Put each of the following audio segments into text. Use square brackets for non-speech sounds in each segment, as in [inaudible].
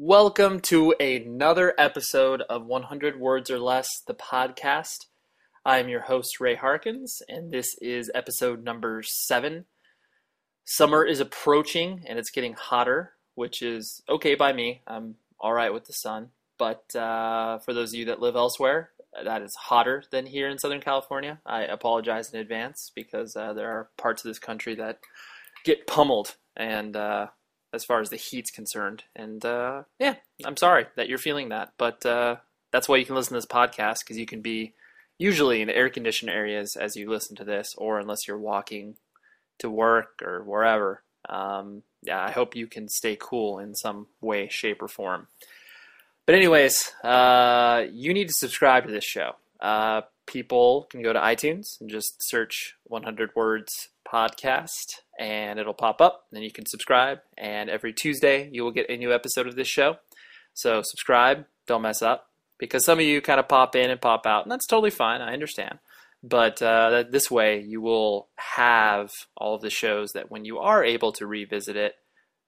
Welcome to another episode of 100 Words or Less, the podcast. I am your host, Ray Harkins, and this is episode number seven. Summer is approaching and it's getting hotter, which is okay by me. I'm all right with the sun. But uh, for those of you that live elsewhere, that is hotter than here in Southern California. I apologize in advance because uh, there are parts of this country that get pummeled, and uh, as far as the heat's concerned, and uh, yeah, I'm sorry that you're feeling that, but uh, that's why you can listen to this podcast because you can be usually in air conditioned areas as you listen to this, or unless you're walking to work or wherever. Um, yeah, I hope you can stay cool in some way, shape, or form. But anyways, uh, you need to subscribe to this show. Uh, people can go to iTunes and just search 100 Words Podcast, and it'll pop up. Then you can subscribe, and every Tuesday you will get a new episode of this show. So subscribe, don't mess up, because some of you kind of pop in and pop out, and that's totally fine. I understand. But uh, this way, you will have all of the shows that when you are able to revisit it,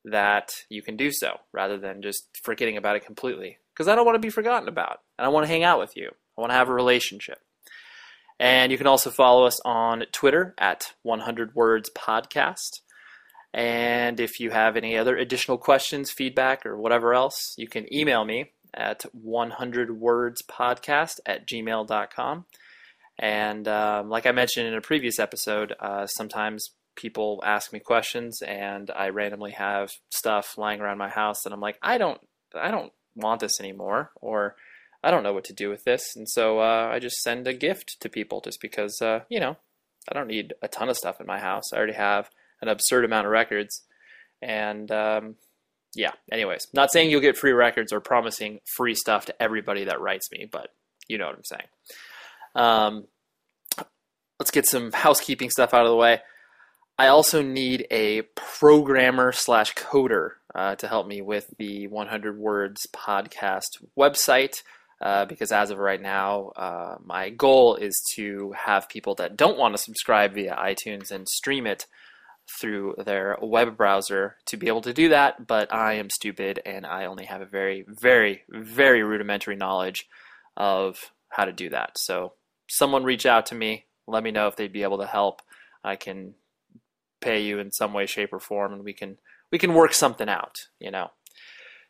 that you can do so rather than just forgetting about it completely. Because I don't want to be forgotten about, and I want to hang out with you. I want to have a relationship. And you can also follow us on Twitter at 100 Words Podcast. And if you have any other additional questions, feedback, or whatever else, you can email me at 100wordspodcast at gmail.com. And um, like I mentioned in a previous episode, uh, sometimes people ask me questions and I randomly have stuff lying around my house and I'm like, I don't, I don't want this anymore. Or I don't know what to do with this. And so uh, I just send a gift to people just because, uh, you know, I don't need a ton of stuff in my house. I already have an absurd amount of records. And um, yeah, anyways, not saying you'll get free records or promising free stuff to everybody that writes me, but you know what I'm saying. Um, let's get some housekeeping stuff out of the way. I also need a programmer slash coder uh, to help me with the 100 Words podcast website. Uh, because as of right now, uh, my goal is to have people that don't want to subscribe via iTunes and stream it through their web browser to be able to do that. But I am stupid and I only have a very, very, very rudimentary knowledge of how to do that. So, someone reach out to me, let me know if they'd be able to help. I can pay you in some way, shape, or form, and we can we can work something out. You know.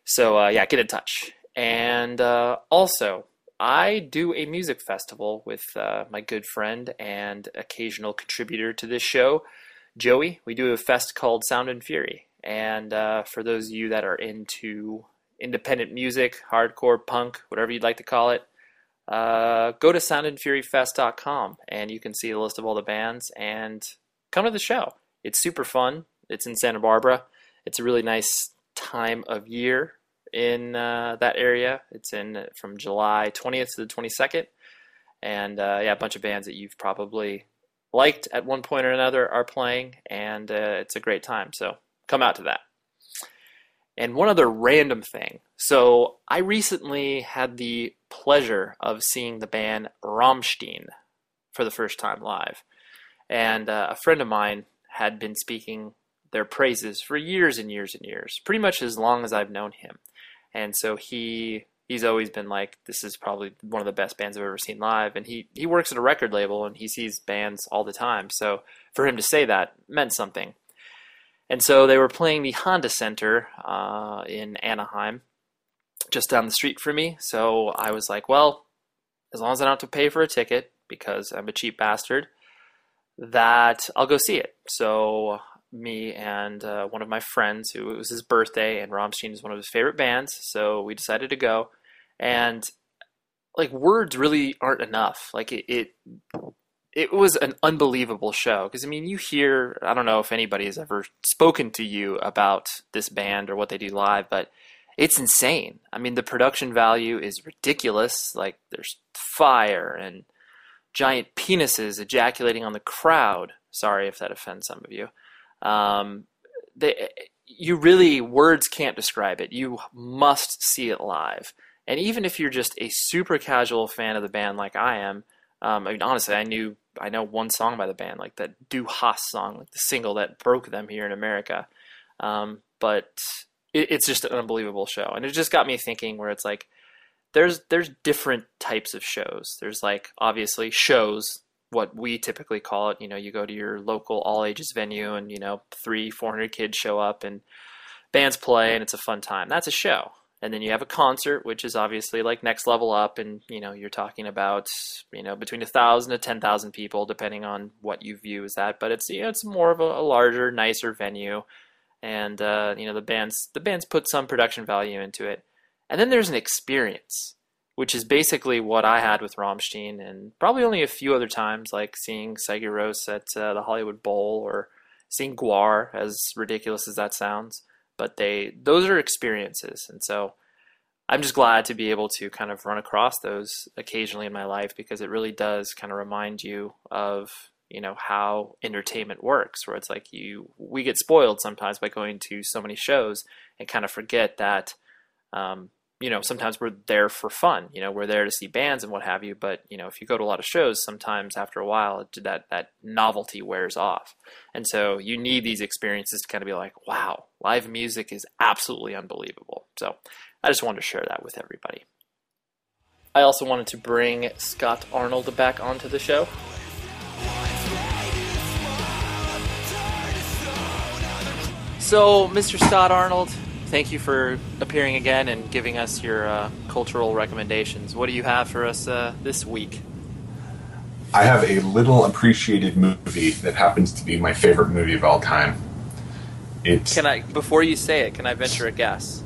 So uh, yeah, get in touch. And uh, also, I do a music festival with uh, my good friend and occasional contributor to this show, Joey. We do a fest called Sound and Fury. And uh, for those of you that are into independent music, hardcore, punk, whatever you'd like to call it, uh, go to soundandfuryfest.com and you can see a list of all the bands and come to the show. It's super fun. It's in Santa Barbara. It's a really nice time of year in uh, that area. It's in from July 20th to the 22nd, and uh, yeah, a bunch of bands that you've probably liked at one point or another are playing, and uh, it's a great time. So come out to that. And one other random thing. So I recently had the pleasure of seeing the band Rammstein for the first time live, and uh, a friend of mine had been speaking their praises for years and years and years, pretty much as long as I've known him and so he he's always been like this is probably one of the best bands I've ever seen live. And he he works at a record label and he sees bands all the time. So for him to say that meant something. And so they were playing the Honda Center uh, in Anaheim just down the street from me. So I was like well as long as I don't have to pay for a ticket because I'm a cheap bastard that I'll go see it. So me and uh, one of my friends who it was his birthday and Rammstein is one of his favorite bands, so we decided to go. And like words really aren't enough. Like it, it, it was an unbelievable show because I mean you hear I don't know if anybody has ever spoken to you about this band or what they do live, but it's insane. I mean the production value is ridiculous. Like there's fire and giant penises ejaculating on the crowd. Sorry if that offends some of you. Um, they, you really words can't describe it. You must see it live. And even if you're just a super casual fan of the band like I am, um, I mean honestly, I knew I know one song by the band, like that Du Hast song, like the single that broke them here in America. Um, but it, it's just an unbelievable show, and it just got me thinking. Where it's like, there's there's different types of shows. There's like obviously shows, what we typically call it. You know, you go to your local all ages venue, and you know three four hundred kids show up, and bands play, and it's a fun time. That's a show. And then you have a concert, which is obviously like next level up, and you know you're talking about you know between a thousand to ten thousand people, depending on what you view as that. But it's you know it's more of a, a larger, nicer venue, and uh, you know the bands the bands put some production value into it. And then there's an experience, which is basically what I had with Rammstein, and probably only a few other times, like seeing Sigur at uh, the Hollywood Bowl or seeing GWAR, as ridiculous as that sounds. But they those are experiences. And so i'm just glad to be able to kind of run across those occasionally in my life because it really does kind of remind you of you know how entertainment works where it's like you we get spoiled sometimes by going to so many shows and kind of forget that um, you know, sometimes we're there for fun. You know, we're there to see bands and what have you. But you know, if you go to a lot of shows, sometimes after a while, that that novelty wears off, and so you need these experiences to kind of be like, wow, live music is absolutely unbelievable. So I just wanted to share that with everybody. I also wanted to bring Scott Arnold back onto the show. So, Mr. Scott Arnold, thank you for appearing again and giving us your uh, cultural recommendations. What do you have for us uh, this week? I have a little appreciated movie that happens to be my favorite movie of all time. It's Can I before you say it, can I venture a guess?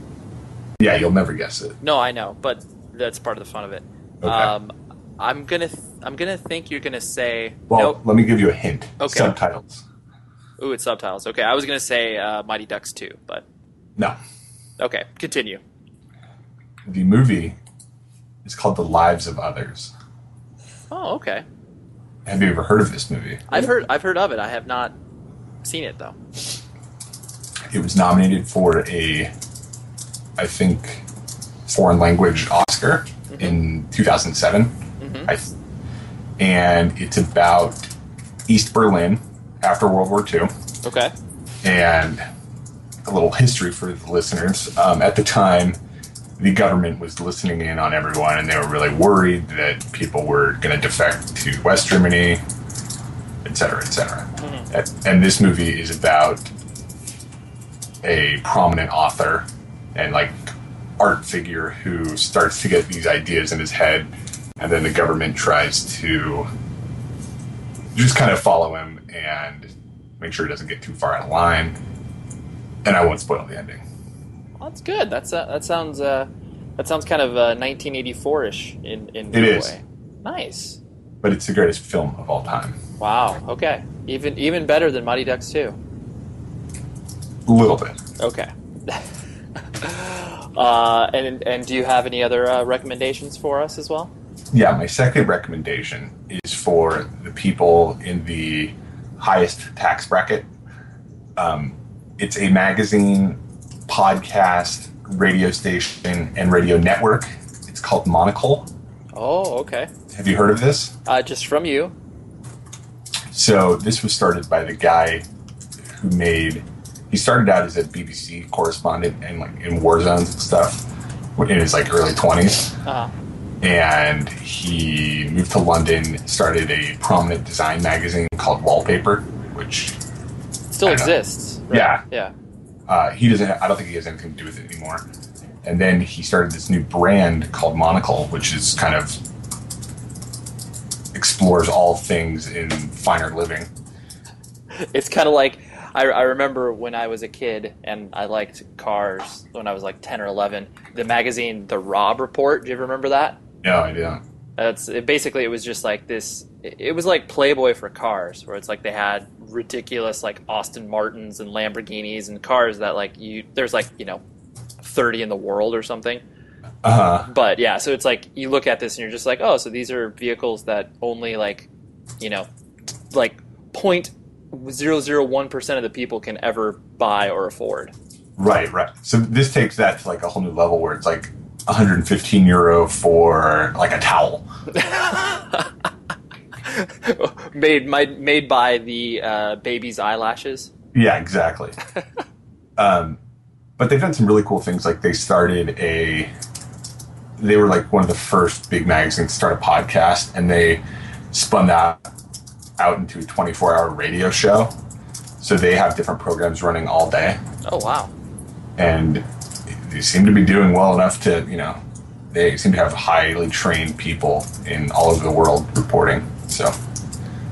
yeah, you'll never guess it. No, I know, but that's part of the fun of it. Okay. Um, I'm gonna th- I'm gonna think you're gonna say Well, nope. let me give you a hint. Okay. Subtitles. Ooh, it's subtitles. Okay, I was gonna say uh, Mighty Ducks 2, but No. okay, continue. The movie is called The Lives of Others. Oh, okay. Have you ever heard of this movie? I've heard I've heard of it. I have not seen it though. It was nominated for a, I think, foreign language Oscar in 2007. Mhm. I, and it's about East Berlin after World War II. Okay. and a little history for the listeners. Um, at the time, the government was listening in on everyone, and they were really worried that people were going to defect to West Germany, et cetera, et cetera. And- And this movie is about a prominent author and like art figure who starts to get these ideas in his head, and then the government tries to just kind of follow him and make sure he doesn't get too far out of line. And I won't spoil the ending. Well, that's good. That's uh, that sounds uh, that sounds kind of uh, 1984ish in in It a way. Nice. But it's the greatest film of all time. Wow. Okay. Even even better than Mighty Ducks 2. A little bit. Okay. [laughs] uh, and and do you have any other uh, recommendations for us as well? Yeah, my second recommendation is for the people in the highest tax bracket. Um, it's a magazine, podcast, radio station, and radio network. It's called Monocle. Oh, okay. Have you heard of this? Uh, just from you. So this was started by the guy who made. He started out as a BBC correspondent and like in war zones and stuff in his like early twenties, Uh, and he moved to London, started a prominent design magazine called Wallpaper, which still exists. know. Exists. right? Yeah. Yeah. uh, he doesn't. I don't think he has anything to do with it anymore. And then he started this new brand called Monocle, which is kind of explores all things in finer living. It's kind of like I, I remember when I was a kid and I liked cars when I was like 10 or 11. The magazine, The Robb Report. Do you ever remember that? No, I don't. That's it, basically it was just like this. It it was like Playboy for cars, where it's like they had ridiculous like Aston Martins and Lamborghinis and cars that like you there's like you know thirty in the world or something. Uh, But yeah, so it's like you look at this and you're just like, oh, so these are vehicles that only like you know like point zero zero one percent of the people can ever buy or afford. right, right. So this takes that to like a whole new level where it's like 115 euro for like a towel. [laughs] [laughs] made my, made by the uh, baby's eyelashes. Yeah, exactly. [laughs] um, but they've done some really cool things. Like they started a, they were like one of the first big magazines to start a podcast, and they spun that out into a 24 hour radio show. So they have different programs running all day, Oh wow. and they seem to be doing well enough to, you know, they seem to have highly trained people in all over the world reporting. So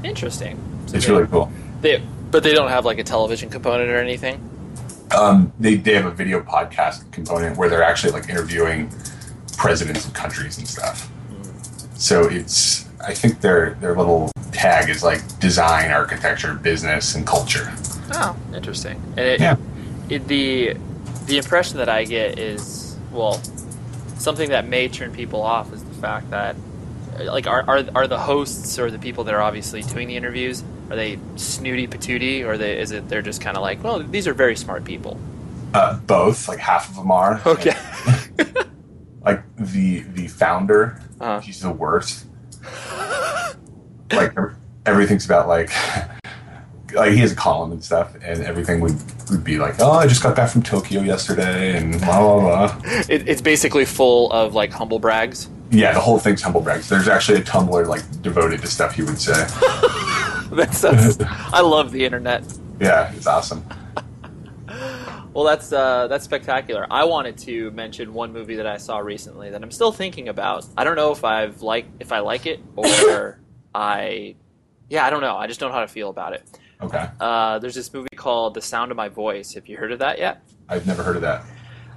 Interesting. So it's they- really cool. They, but they don't have like a television component or anything. Um, they, they have a video podcast component where they're actually like interviewing presidents of countries and stuff. So it's I think their their little tag is like design, architecture, business, and culture. Oh, interesting. And it, Yeah. it, the the impression that I get is well, something that may turn people off is the fact that like are are, are the hosts or the people that are obviously doing the interviews are they snooty patooty or they is it they're just kind of like well these are very smart people. Uh, both, like half of them are. Okay. Like [laughs] the the founder, Uh-huh. he's the worst. like everything's about like [laughs] like he has a column and stuff, and everything would would be like, oh, I just got back from Tokyo yesterday, and blah blah blah. it, it's basically full of like humble brags. Yeah, the whole thing's humble brags. There's actually a Tumblr like devoted to stuff he would say. [laughs] That's, that's I love the internet. yeah, it's awesome. Well, that's uh, that's spectacular. I wanted to mention one movie that I saw recently that I'm still thinking about. I don't know if I've like if I like it or [laughs] I, yeah, I don't know. I just don't know how to feel about it. Okay, Uh, there's this movie called The Sound of My Voice. Have you heard of that yet? I've never heard of that.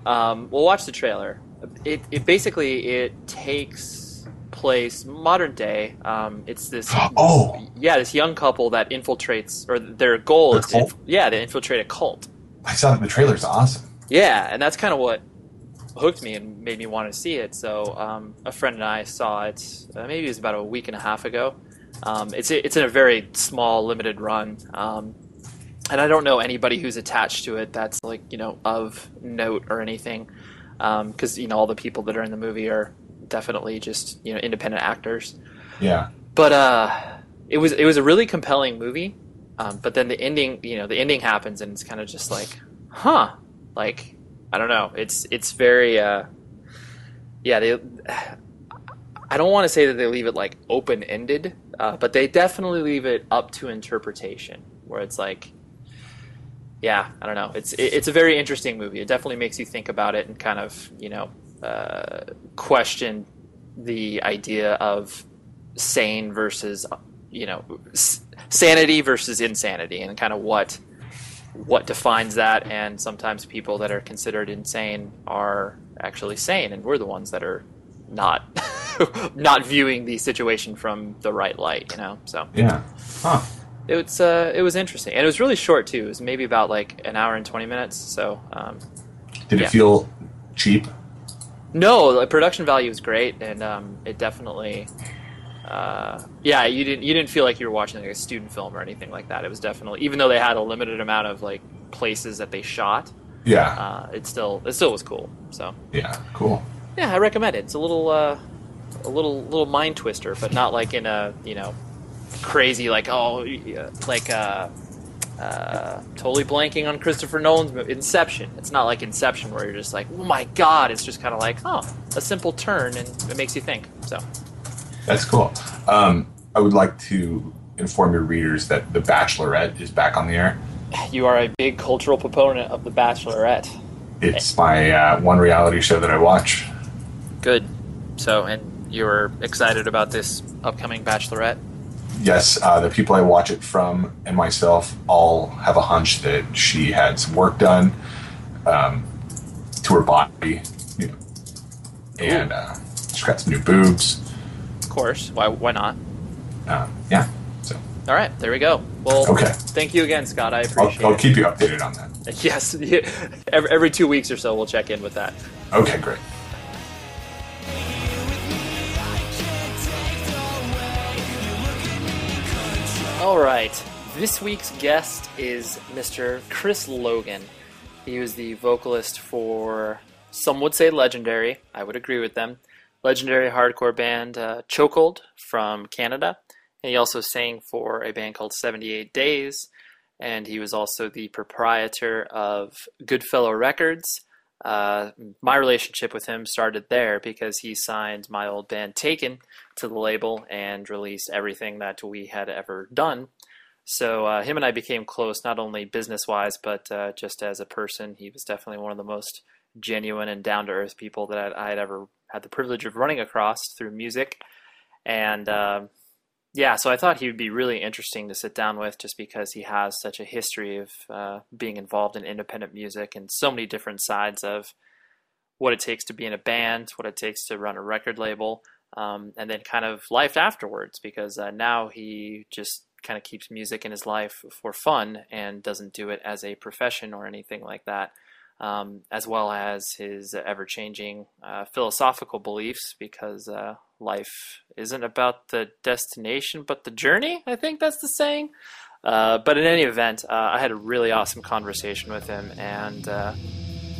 Um, we'll watch the trailer. It, it basically it takes place modern day. Um, it's this [gasps] Oh. yeah this young couple that infiltrates or their goal is to inf- yeah they infiltrate a cult. I saw that the trailer's awesome. Yeah, and that's kind of what hooked me and made me want to see it. So um, a friend and I saw it. Uh, maybe it was about a week and a half ago. Um, it's it's in a very small, limited run, um, and I don't know anybody who's attached to it that's like you know of note or anything, because you know all the people that are in the movie are definitely just you know independent actors. Yeah, But uh, it was it was a really compelling movie. Um, but then the ending, you know, the ending happens and it's kind of just like, huh, like I don't know. It's it's very, uh, yeah. They, I don't want to say that they leave it like open ended, uh, but they definitely leave it up to interpretation. Where it's like, yeah, I don't know. It's it, it's a very interesting movie. It definitely makes you think about it and kind of you know uh, question the idea of sane versus you know sanity versus insanity and kind of what what defines that and sometimes people that are considered insane are actually sane and we're the ones that are not [laughs] not viewing the situation from the right light you know so yeah. Huh. It was uh, it was interesting and it was really short too it was maybe about like an hour and 20 minutes so um, Did Yeah. it feel cheap? No, the production value is great, and um, it definitely, uh, yeah, you didn't you didn't feel like you were watching like a student film or anything like that. It was definitely, even though they had a limited amount of like places that they shot, Yeah. uh, it still it still was cool. So Yeah. Cool. yeah, I recommend it. It's a little uh, a little little mind twister, but not like in a you know crazy like oh like uh, uh, totally blanking on Christopher Nolan's movie, Inception. It's not like Inception where you're just like oh my god. It's just kind of like oh a simple turn and it makes you think. So That's cool. Um, I would like to inform your readers that The Bachelorette is back on the air. you are a big cultural proponent of The Bachelorette. It's my uh, one reality show that I watch. Good. So and you're excited about this upcoming Bachelorette. Yes, uh, the people I watch it from and myself all have a hunch that she had some work done um, to her body, you know, and uh, she's got some new boobs. Of course. Why why not? Um, yeah, so All right, there we go. Well, Okay. thank you again, Scott. I I'll, I'll it. keep you updated on that. [laughs] Yes, [laughs] every, every two weeks or so, we'll check in with that. Okay, great. All right, this week's guest is Mr. Chris Logan. He was the vocalist for some would say legendary. I would agree with them. Legendary hardcore band uh, Chokehold from Canada. And he also sang for a band called 78 Days and he was also the proprietor of Goodfellow Records. Uh, my relationship with him started there because he signed my old band Taken to the label and released everything that we had ever done. So uh, him and I became close, not only business wise, but uh, just as a person. He was definitely one of the most genuine and down to earth people that I had ever had the privilege of running across through music. And um, yeah, so I thought he would be really interesting to sit down with just because he has such a history of uh, being involved in independent music and so many different sides of what it takes to be in a band, what it takes to run a record label, um, and then kind of life afterwards because uh, now he just kind of keeps music in his life for fun and doesn't do it as a profession or anything like that. Um, as well as his ever changing uh, philosophical beliefs, because uh, life isn't about the destination but the journey. I think that's the saying. Uh, but in any event, uh, I had a really awesome conversation with him, and uh,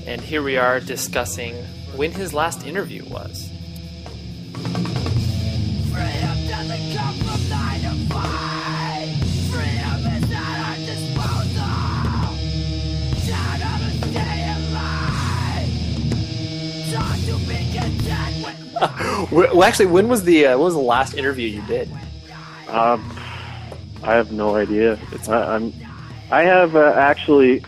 and here we are discussing when his last interview was. Well, actually, when was the uh, when was the last interview you did? Um, I have no idea. I, I'm, I have uh, actually.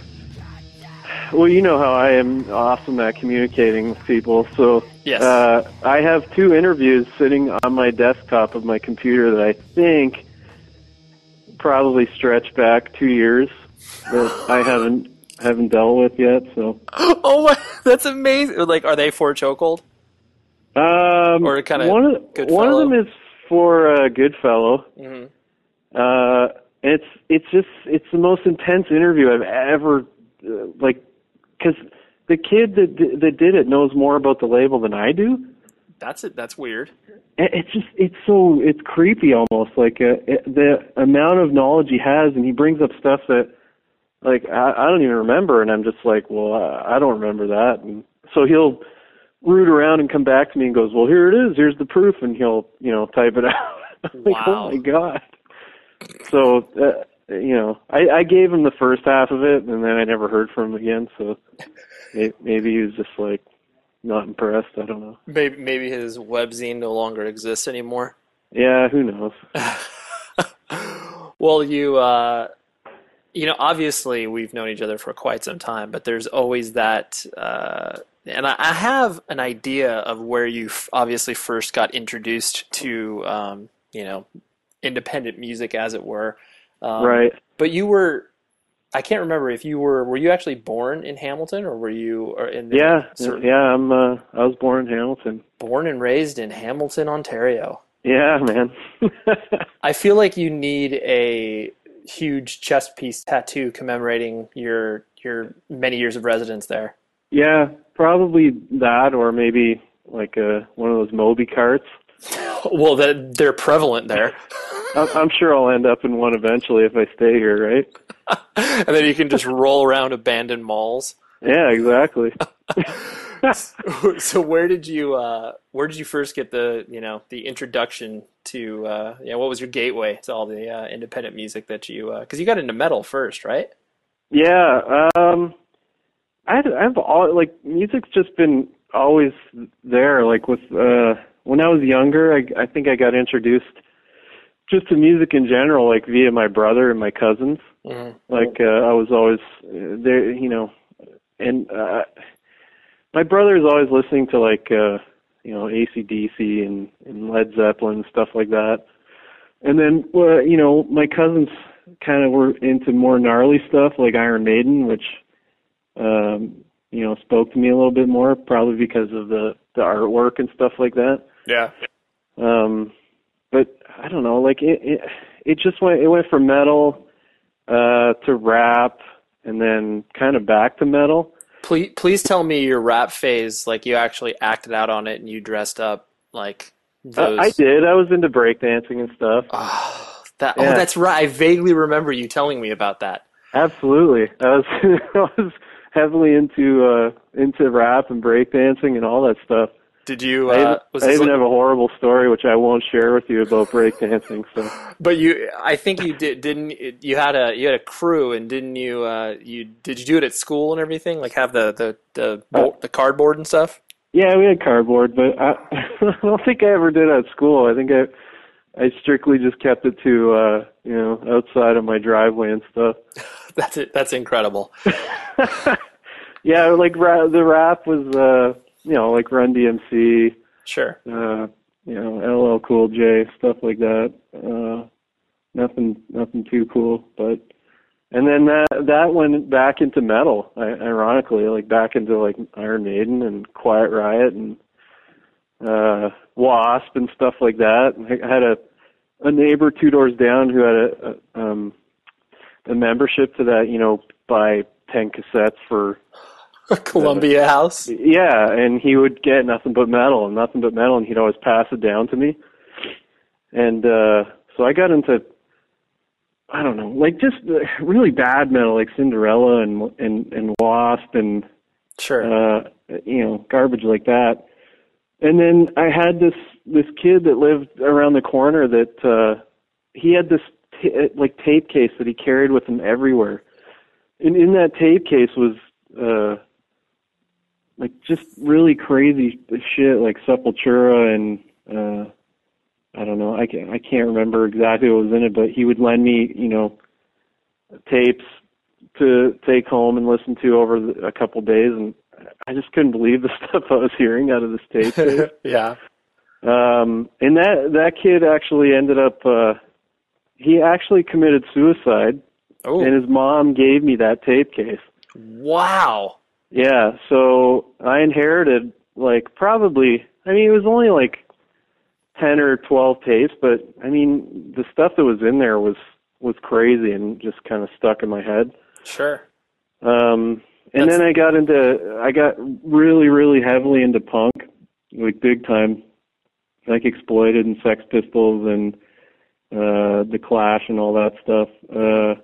Well, you know how I am awesome at communicating with people. So Yes. uh, I have two interviews sitting on my desktop of my computer that I think probably stretch back two years that I haven't haven't dealt with yet. So [laughs] oh my, that's amazing! Like, are they for chokehold? Um, Or kinda one of one of them is for uh, Goodfellow. Mm-hmm. Uh, it's it's just it's the most intense interview I've ever uh, like because the kid that that did it knows more about the label than I do. That's it. That's weird. It- It's just it's so it's creepy almost like uh, it, the amount of knowledge he has, and he brings up stuff that like I, I don't even remember, and I'm just like, well, I, I don't remember that, and so he'll root around and come back to me and goes, well, here it is, here's the proof, and he'll you know type it [laughs] out. Like, Wow. oh my god. So uh, you know, I, I gave him the first half of it, and then I never heard from him again. So may- maybe he was just like not impressed. I don't know. Maybe maybe his webzine no longer exists anymore. Yeah, who knows? [laughs] well, you uh, you know, obviously we've known each other for quite some time, but there's always that. Uh, and I, I have an idea of where you f- obviously first got introduced to, um, you know, independent music, as it were. Um, right. But you were, I can't remember if you were. Were you actually born in Hamilton, or were you or in the, Yeah, of yeah. I'm. Uh, I was born in Hamilton. born and raised in Hamilton, Ontario? Yeah, man. [laughs] I feel like you need a huge chest piece tattoo commemorating your your many years of residence there. Yeah, probably that, or maybe like uh, one of those Moby carts. [laughs] Well, that they're prevalent there, [laughs] I'm sure I'll end up in one eventually if I stay here, right? [laughs] and then you can just roll around abandoned malls. Yeah, exactly. so where did you uh, where did you first get the you know the introduction to uh, yeah what was your gateway to all the uh, independent music that you because you got into metal first right Yeah, um, I I've all like music's just been always there. Like with uh, when I was younger, I I think I got introduced just to music in general, like via my brother and my cousins. mm-hmm. Like uh, I was always uh, there, you know, and uh, my brother is always listening to like uh, you know ACDC and, and Led Zeppelin and stuff like that. And then uh, you know my cousins kind of were into more gnarly stuff like Iron Maiden, which um, you know spoke to me a little bit more, probably because of the the artwork and stuff like that. yeah Um, but I don't know, like it, it, it just went, it went from metal, uh, to rap and then kind of back to metal. please please tell me your rap phase like you actually acted out on it and you dressed up like Uh, I did. I was into breakdancing and stuff. Oh, that oh that's right I vaguely remember you telling me about that Absolutely. I was, [laughs] I was heavily into, uh, into rap and breakdancing and all that stuff. Did you? I, Uh, even- was I even like- have a horrible story which I won't share with you about breakdancing. So [laughs] but you, I think you did. Didn't you had a you had a crew and didn't you? Uh, you did you do it at school and everything? Like have the the the bo- the cardboard and stuff. yeah, we had cardboard, but I, [laughs] I don't think I ever did it at school. I think I I strictly just kept it to uh, you know outside of my driveway and stuff. [laughs] That's it. That's incredible. Yeah, like ra- the rap was uh, you know like Run DMC. Sure. uh, you know, LL Cool J, stuff like that. Uh, nothing, nothing too cool, but, and then that, that went back into metal, I, ironically, like back into like Iron Maiden and Quiet Riot and, uh, Wasp and stuff like that. I had a, a neighbor two doors down who had a, a um, a membership to that, you know, buy 10 cassettes for [laughs] Columbia House. yeah, and he would get nothing but metal and nothing but metal, and he'd always pass it down to me. And uh so I got into, I don't know, like just uh, really bad metal, like Cinderella and and and Wasp and Sure. uh you know garbage like that. And then I had this this kid that lived around the corner that uh he had this t- like tape case that he carried with him everywhere. And in that tape case was uh like just really crazy shit like Sepultura and uh I don't know, I can't I can't remember exactly what was in it, but he would lend me, you know, tapes to take home and listen to over the, a couple days and I just couldn't believe the [laughs] stuff I was hearing out of this tape. [laughs] yeah. Um, and that that kid actually ended up. Uh, he actually committed suicide, Oh. and his mom gave me that tape case. wow. Yeah, so I inherited like probably. I mean, it was only like ten or twelve tapes, but I mean, the stuff that was in there was was crazy and just kind of stuck in my head. Sure. Um, and That's- then I got into, I got really, really heavily into punk, like big time, like Exploited and Sex Pistols and uh, the Clash and all that stuff. Uh,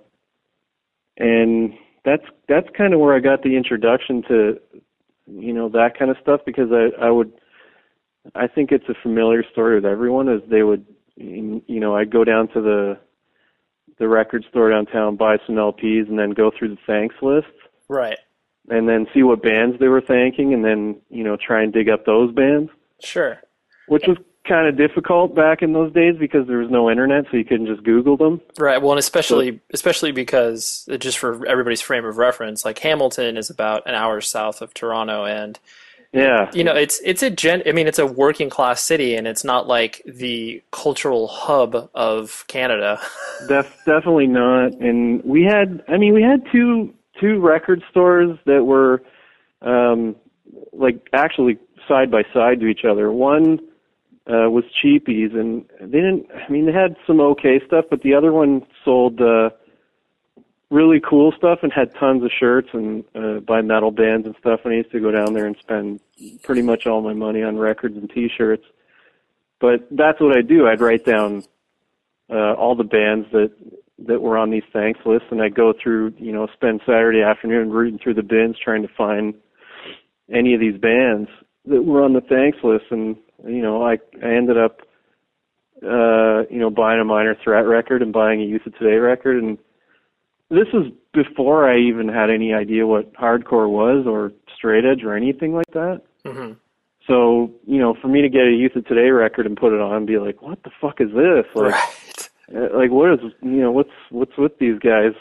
and that's that's kind of where I got the introduction to, you know, that kind of stuff because I I would, I think it's a familiar story with everyone is they would, you know, I'd go down to the the record store downtown, buy some LPs, and then go through the thanks list Right. and then see what bands they were thanking and then you know try and dig up those bands Sure. which was kind of difficult back in those days because there was no internet so you couldn't just google them Right. Well, and especially especially because uh, just for everybody's frame of reference, like Hamilton is about an hour south of Toronto, and yeah you know it's it's a gen. I mean, it's a working class city, and it's not like the cultural hub of Canada. [laughs] def- definitely not and we had i mean we had two two record stores that were um like actually side by side to each other one uh was cheapies and they didn't i mean they had some okay stuff but the other one sold uh really cool stuff and had tons of shirts and uh by metal bands and stuff and I used to go down there and spend pretty much all my money on records and t-shirts. But that's what I do. I'd write down uh all the bands that that were on these thanks lists and I'd go through you know spend Saturday afternoon rooting through the bins trying to find any of these bands that were on the thanks list and you know I I ended up uh you know buying a minor threat record and buying a Youth of Today record and this was before I even had any idea what hardcore was or straight edge or anything like that. hmm So, you know, for me to get a Youth of Today record and put it on and be like, what the fuck is this? Like, Right. uh, like what is, you know, what's, what's with these guys?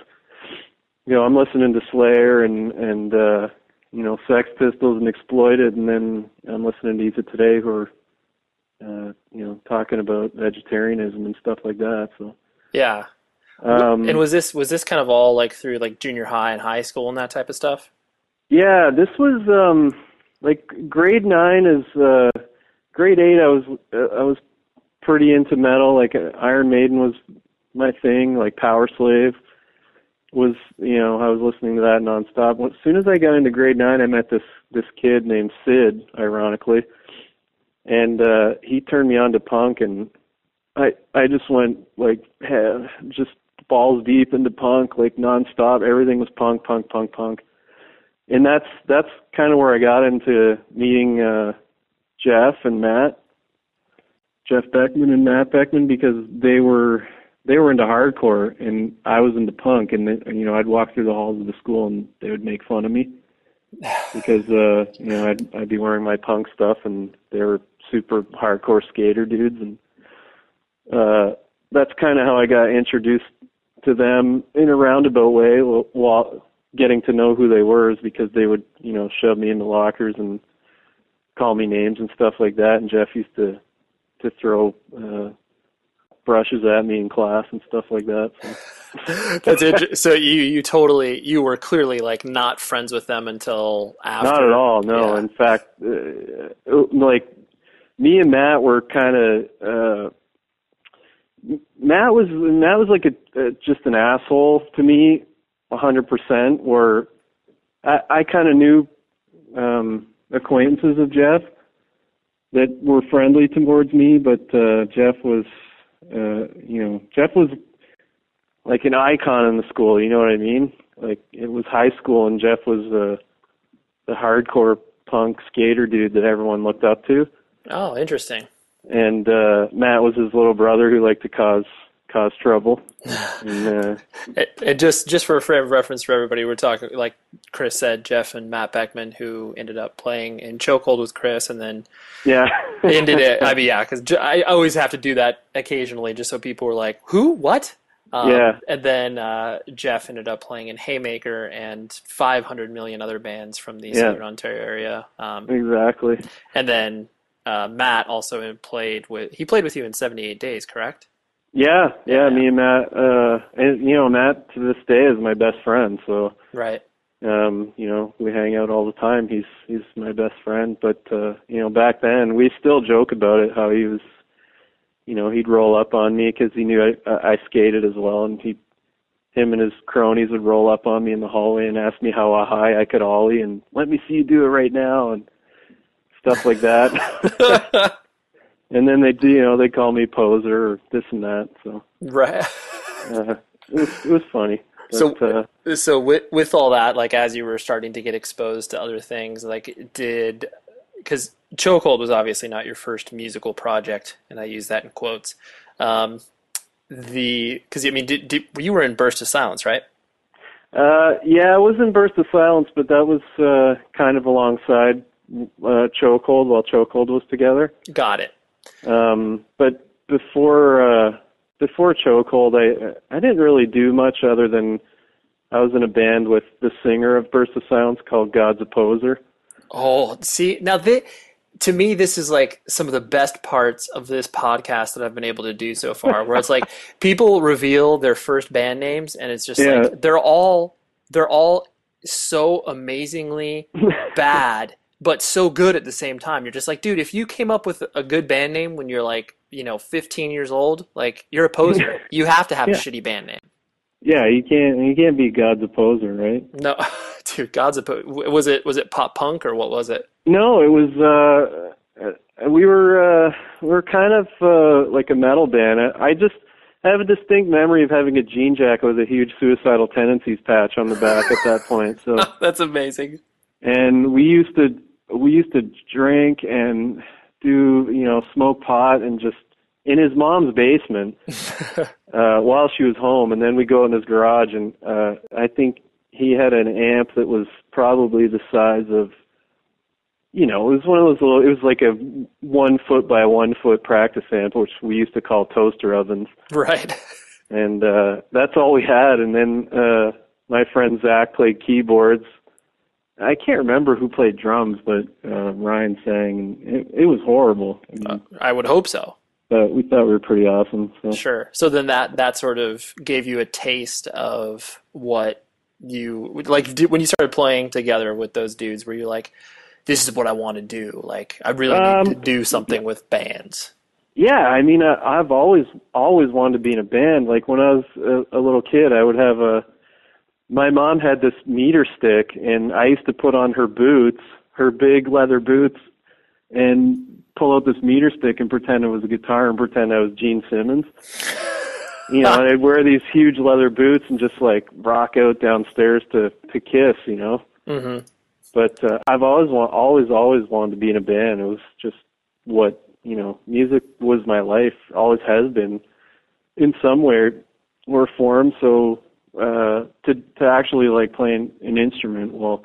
You know, I'm listening to Slayer and, and, uh, you know, Sex Pistols and Exploited and then I'm listening to Youth of Today who are, uh, you know, talking about vegetarianism and stuff like that. So, Yeah. um, And was this was this kind of all like through like junior high and high school and that type of stuff? Yeah, this was um like grade nine is uh grade eight. I was uh, I was pretty into metal. Like uh, Iron Maiden was my thing. Like Power Slave was you know I was listening to that nonstop. As soon as I got into grade nine, I met this this kid named Sid, ironically, and uh he turned me on to punk, and I I just went like just balls deep into punk, like nonstop. Everything was punk, punk, punk, punk and that's that's kind of where I got into meeting uh Jeff and Matt, Jeff Beckman and Matt Beckman, because they were they were into hardcore and I was into punk, and they, you know I'd walk through the halls of the school and they would make fun of me because uh, you know I'd I'd be wearing my punk stuff and they were super hardcore skater dudes, and uh, that's kind of how I got introduced to them in a roundabout way while getting to know who they were is because they would you know shove me in the lockers and call me names and stuff like that and Jeff used to to throw uh brushes at me in class and stuff like that so. [laughs] that's it so you you totally you were clearly like not friends with them until after not at all no Yeah. in fact uh, like me and Matt were kind of uh Matt was Matt was like a, just an asshole to me, a hundred percent. Where I, I kind of knew um, acquaintances of Jeff that were friendly towards me, but uh, Jeff was, uh, you know, Jeff was like an icon in the school. You know what I mean? Like it was high school, and Jeff was the the hardcore punk skater dude that everyone looked up to oh interesting and uh Matt was his little brother who liked to cause cause trouble. and, uh, [laughs] it just just for a frame of reference for everybody we're talking like chris said jeff and matt beckman who ended up playing in chokehold with chris and then yeah, [laughs] ended it i mean yeah because i always have to do that occasionally just so people were like who what um, Yeah. and then uh, Jeff ended up playing in Haymaker and 500 million other bands from the Yeah. Southern Ontario area. Um, exactly. and then uh, Matt also played with he played with you in 78 Days, correct? Yeah, yeah, Yeah. Me and Matt, uh, and you know, Matt to this day is my best friend. So, Right. um, you know, we hang out all the time. He's he's my best friend. But uh, you know, back then we still joke about it. How he was, you know, he'd roll up on me because he knew I, I skated as well, and he, him and his cronies would roll up on me in the hallway and ask me how a high I could ollie and let me see you do it right now and stuff like that. [laughs] and then they do, you know, they call me poser or this and that. So Right. uh, it was it was funny. But, So- uh, so with with all that, like as you were starting to get exposed to other things, like did because Chokehold was obviously not your first musical project, and I use that in quotes. Um, the because I mean, did, did, you were in Burst of Silence, right? Uh, yeah, I was in Burst of Silence, but that was uh, kind of alongside uh, Chokehold while Chokehold was together. Got it. Um, but before uh, before Chokehold, I I didn't really do much other than I was in a band with the singer of Burst of Silence called God's Opposer. Oh, see now thi- to me this is like some of the best parts of this podcast that I've been able to do so far where it's like [laughs] people reveal their first band names and it's just Yeah. like they're all they're all so amazingly [laughs] bad but so good at the same time. You're just like, dude, if you came up with a good band name when you're like, you know, 15 years old, like you're a poser. [laughs] You have to have a shitty band name. Yeah, you can't you can't be God's Opposer, right? No, [laughs] dude, God's a po- was it was it pop punk or what was it? No, it was. uh We were uh we were kind of uh like a metal band. I, I just have a distinct memory of having a jean jacket with a huge suicidal tendencies patch on the back at that point. So, [laughs] That's amazing. and we used to we used to drink and do you know smoke pot and just in his mom's basement [laughs] uh while she was home and then we go in his garage and uh I think he had an amp that was probably the size of you know, it was one of those little it was like a one foot by one foot practice amp which we used to call toaster ovens. Right. And uh that's all we had and then uh my friend Zach played keyboards. I can't remember who played drums, but uh Ryan sang and it, it was horrible. I mean, I would hope so. but we thought we were pretty awesome. So Sure. So then that that sort of gave you a taste of what you like when you started playing together with those dudes. Were you like, this is what I want to do? Like, I really Um, need to do something with bands. Yeah, I mean, I, I've always always wanted to be in a band. Like when I was a, a little kid, I would have a. My mom had this meter stick, and I used to put on her boots, her big leather boots, and pull out this meter stick and pretend it was a guitar and pretend I was Gene Simmons. You know, and I'd wear these huge leather boots and just like rock out downstairs to to Kiss. You know. hmm But uh, I've always want, always, always wanted to be in a band. It was just what you know music was my life always has been in some way or form so uh to to actually like playing an instrument well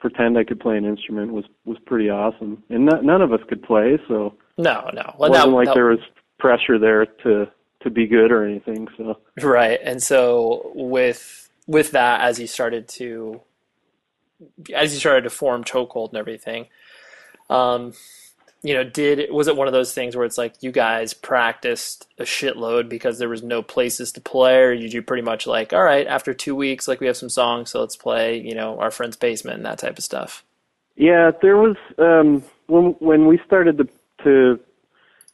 pretend I could play an instrument was was pretty awesome and not, none of us could play so No, no. it Well, wasn't now, like now- there was pressure there to to be good or anything so Right. And so with with that as you started to as you started to form chokehold and everything, um, you know, did was it one of those things where it's like you guys practiced a shitload because there was no places to play, or you do pretty much like, all right, after two weeks, like we have some songs, so let's play, you know, our friend's basement and that type of stuff. Yeah, there was um when when we started to to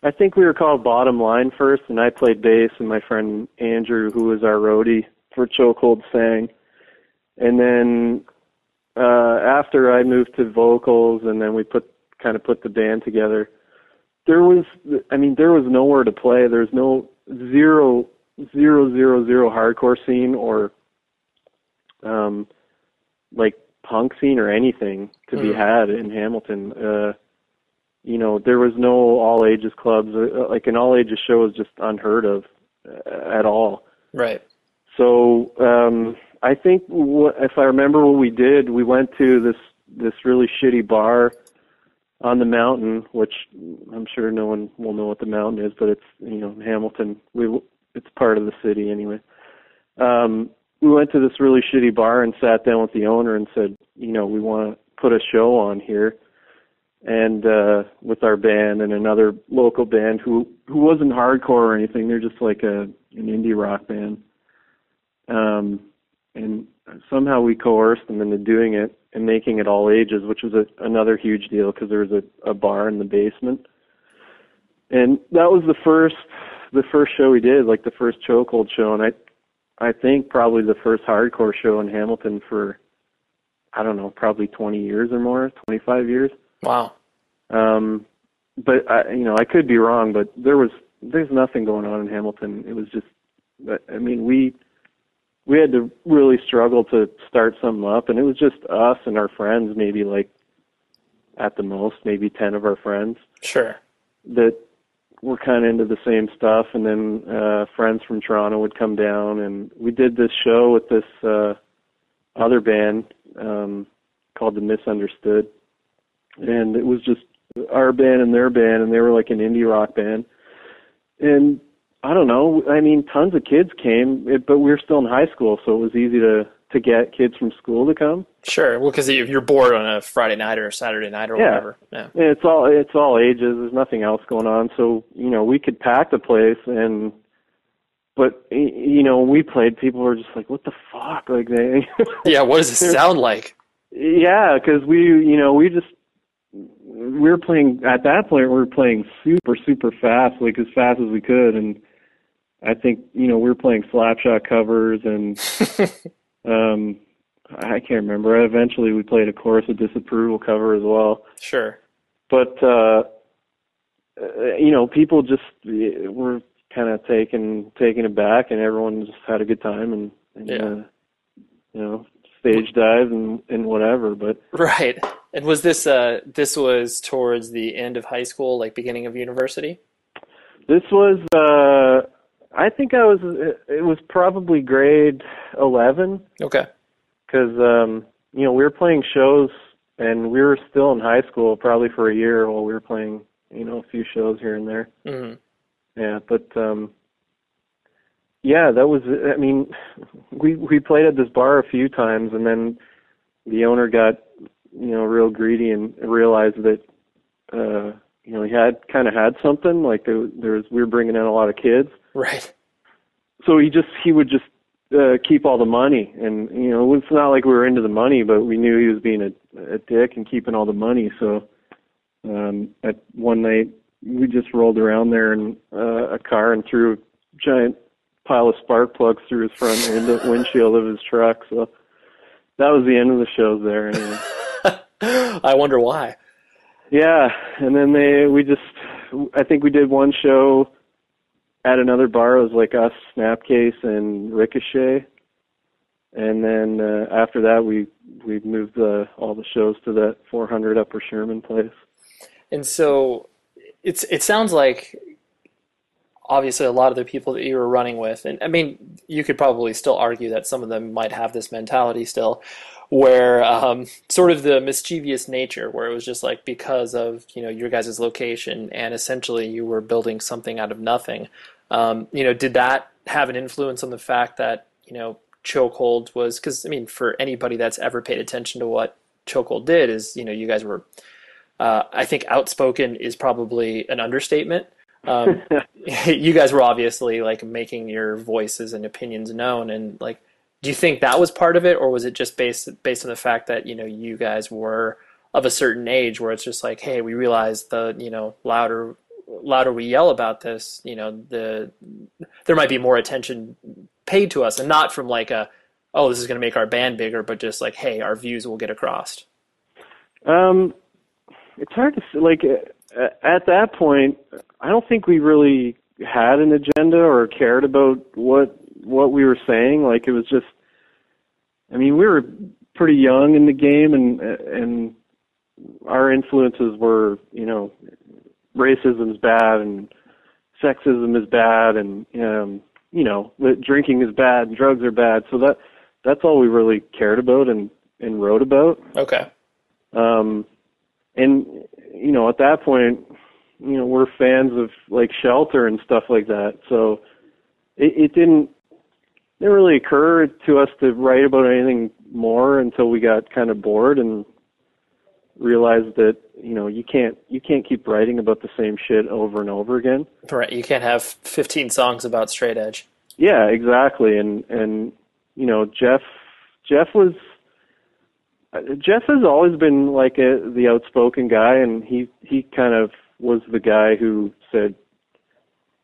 I think we were called Bottom Line first and I played bass and my friend Andrew who was our roadie for Chokehold sang. And then uh after I moved to vocals and then we put kind of put the band together. There was I mean there was nowhere to play. There's no zero zero zero zero hardcore scene or um like punk scene or anything to be Mhm. had in Hamilton. Uh, you know, there was no all ages clubs. Uh, like an all ages show is just unheard of uh, at all. Right. So um, I think wh- if I remember what we did, we went to this this really shitty bar on the mountain, which I'm sure no one will know what the mountain is, but it's you know Hamilton. We it's part of the city anyway. Um, we went to this really shitty bar and sat down with the owner and said, you know, we want to put a show on here, and uh, with our band and another local band who who wasn't hardcore or anything. They're just like a an indie rock band. Um, and somehow we coerced them into doing it and making it all ages, which was a, another huge deal because there was a, a bar in the basement. And that was the first, the first show we did, like the first chokehold show, and I, I think probably the first hardcore show in Hamilton for, I don't know, probably 20 years or more, 25 years. Wow. Um, but I, you know, I could be wrong, but there was there's nothing going on in Hamilton. It was just, I mean, we we had to really struggle to start something up, and it was just us and our friends, maybe like at the most, maybe ten of our friends Sure. that were kind of into the same stuff, and then uh, friends from Toronto would come down, and we did this show with this uh, other band um, called the Misunderstood, and it was just our band and their band, and they were like an indie rock band, and I don't know, I mean, tons of kids came, but we were still in high school, so it was easy to to get kids from school to come. Sure. Well, because if you're bored on a Friday night or a Saturday night or Yeah. whatever. Yeah. It's all it's all ages. There's nothing else going on. So you know, we could pack the place, and but you know, when we played, people were just like, "What the fuck?" Like they, [laughs] Yeah. What does it sound like? yeah, because we you know we just we were playing at that point. We were playing super super fast, like as fast as we could, and I think you know we were playing slapshot covers and [laughs] um I can't remember. Eventually, we played a chorus of disapproval cover as well. Sure. but uh, uh you know people just were kind of taken taken aback and everyone just had a good time and, and Yeah. uh, you know stage dive and and whatever but Right. And was this uh this was towards the end of high school, like beginning of university? this was uh i think i was it was probably grade 11 Okay. because um you know we were playing shows and we were still in high school probably for a year while we were playing you know a few shows here and there hmm Yeah, but um yeah, that was I mean we we played at this bar a few times and then the owner got you know real greedy and realized that uh you know he had kind of had something like there, there was we were bringing in a lot of kids Right. So he just he would just uh keep all the money. And you know it's not like we were into the money but we knew he was being a, a dick and keeping all the money. So um at one night we just rolled around there in uh, a car and threw a giant pile of spark plugs through his front window, windshield of his truck. So that was the end of the shows there anyway. [laughs] I wonder why. yeah. And then they we just i think we did one show at another bar it was like us snapcase and ricochet. And then uh, after that we we moved uh, all the shows to that 400 upper sherman place. And so it's it sounds like obviously a lot of the people that you were running with, and I mean, you could probably still argue that some of them might have this mentality still, where um, sort of the mischievous nature, where it was just like because of you know your guys' location, and essentially you were building something out of nothing. Um, you know, did that have an influence on the fact that you know Chokehold was because I mean, for anybody that's ever paid attention to what Chokehold did, is you know you guys were. Uh, I think outspoken is probably an understatement. Um, [laughs] [laughs] you guys were obviously like making your voices and opinions known, and like, do you think that was part of it, or was it just based based on the fact that you know you guys were of a certain age, where it's just like, hey, we realize the you know louder louder we yell about this, you know, the there might be more attention paid to us, and not from like a oh this is going to make our band bigger, but just like hey, our views will get across. Um, it's hard to like uh, at that point. I don't think we really had an agenda or cared about what what we were saying. Like it was just, I mean, we were pretty young in the game, and and our influences were, you know, racism is bad and sexism is bad, and um, you know, drinking is bad and drugs are bad. So that that's all we really cared about and and wrote about. Okay. Um, and you know, at that point, you know we're fans of like shelter and stuff like that so it, it didn't didn't really occur to us to write about anything more until we got kind of bored and realized that you know you can't you can't keep writing about the same shit over and over again. Right you can't have 15 songs about straight edge. Yeah exactly and and you know jeff jeff was jeff has always been like a the outspoken guy and he he kind of was the guy who said,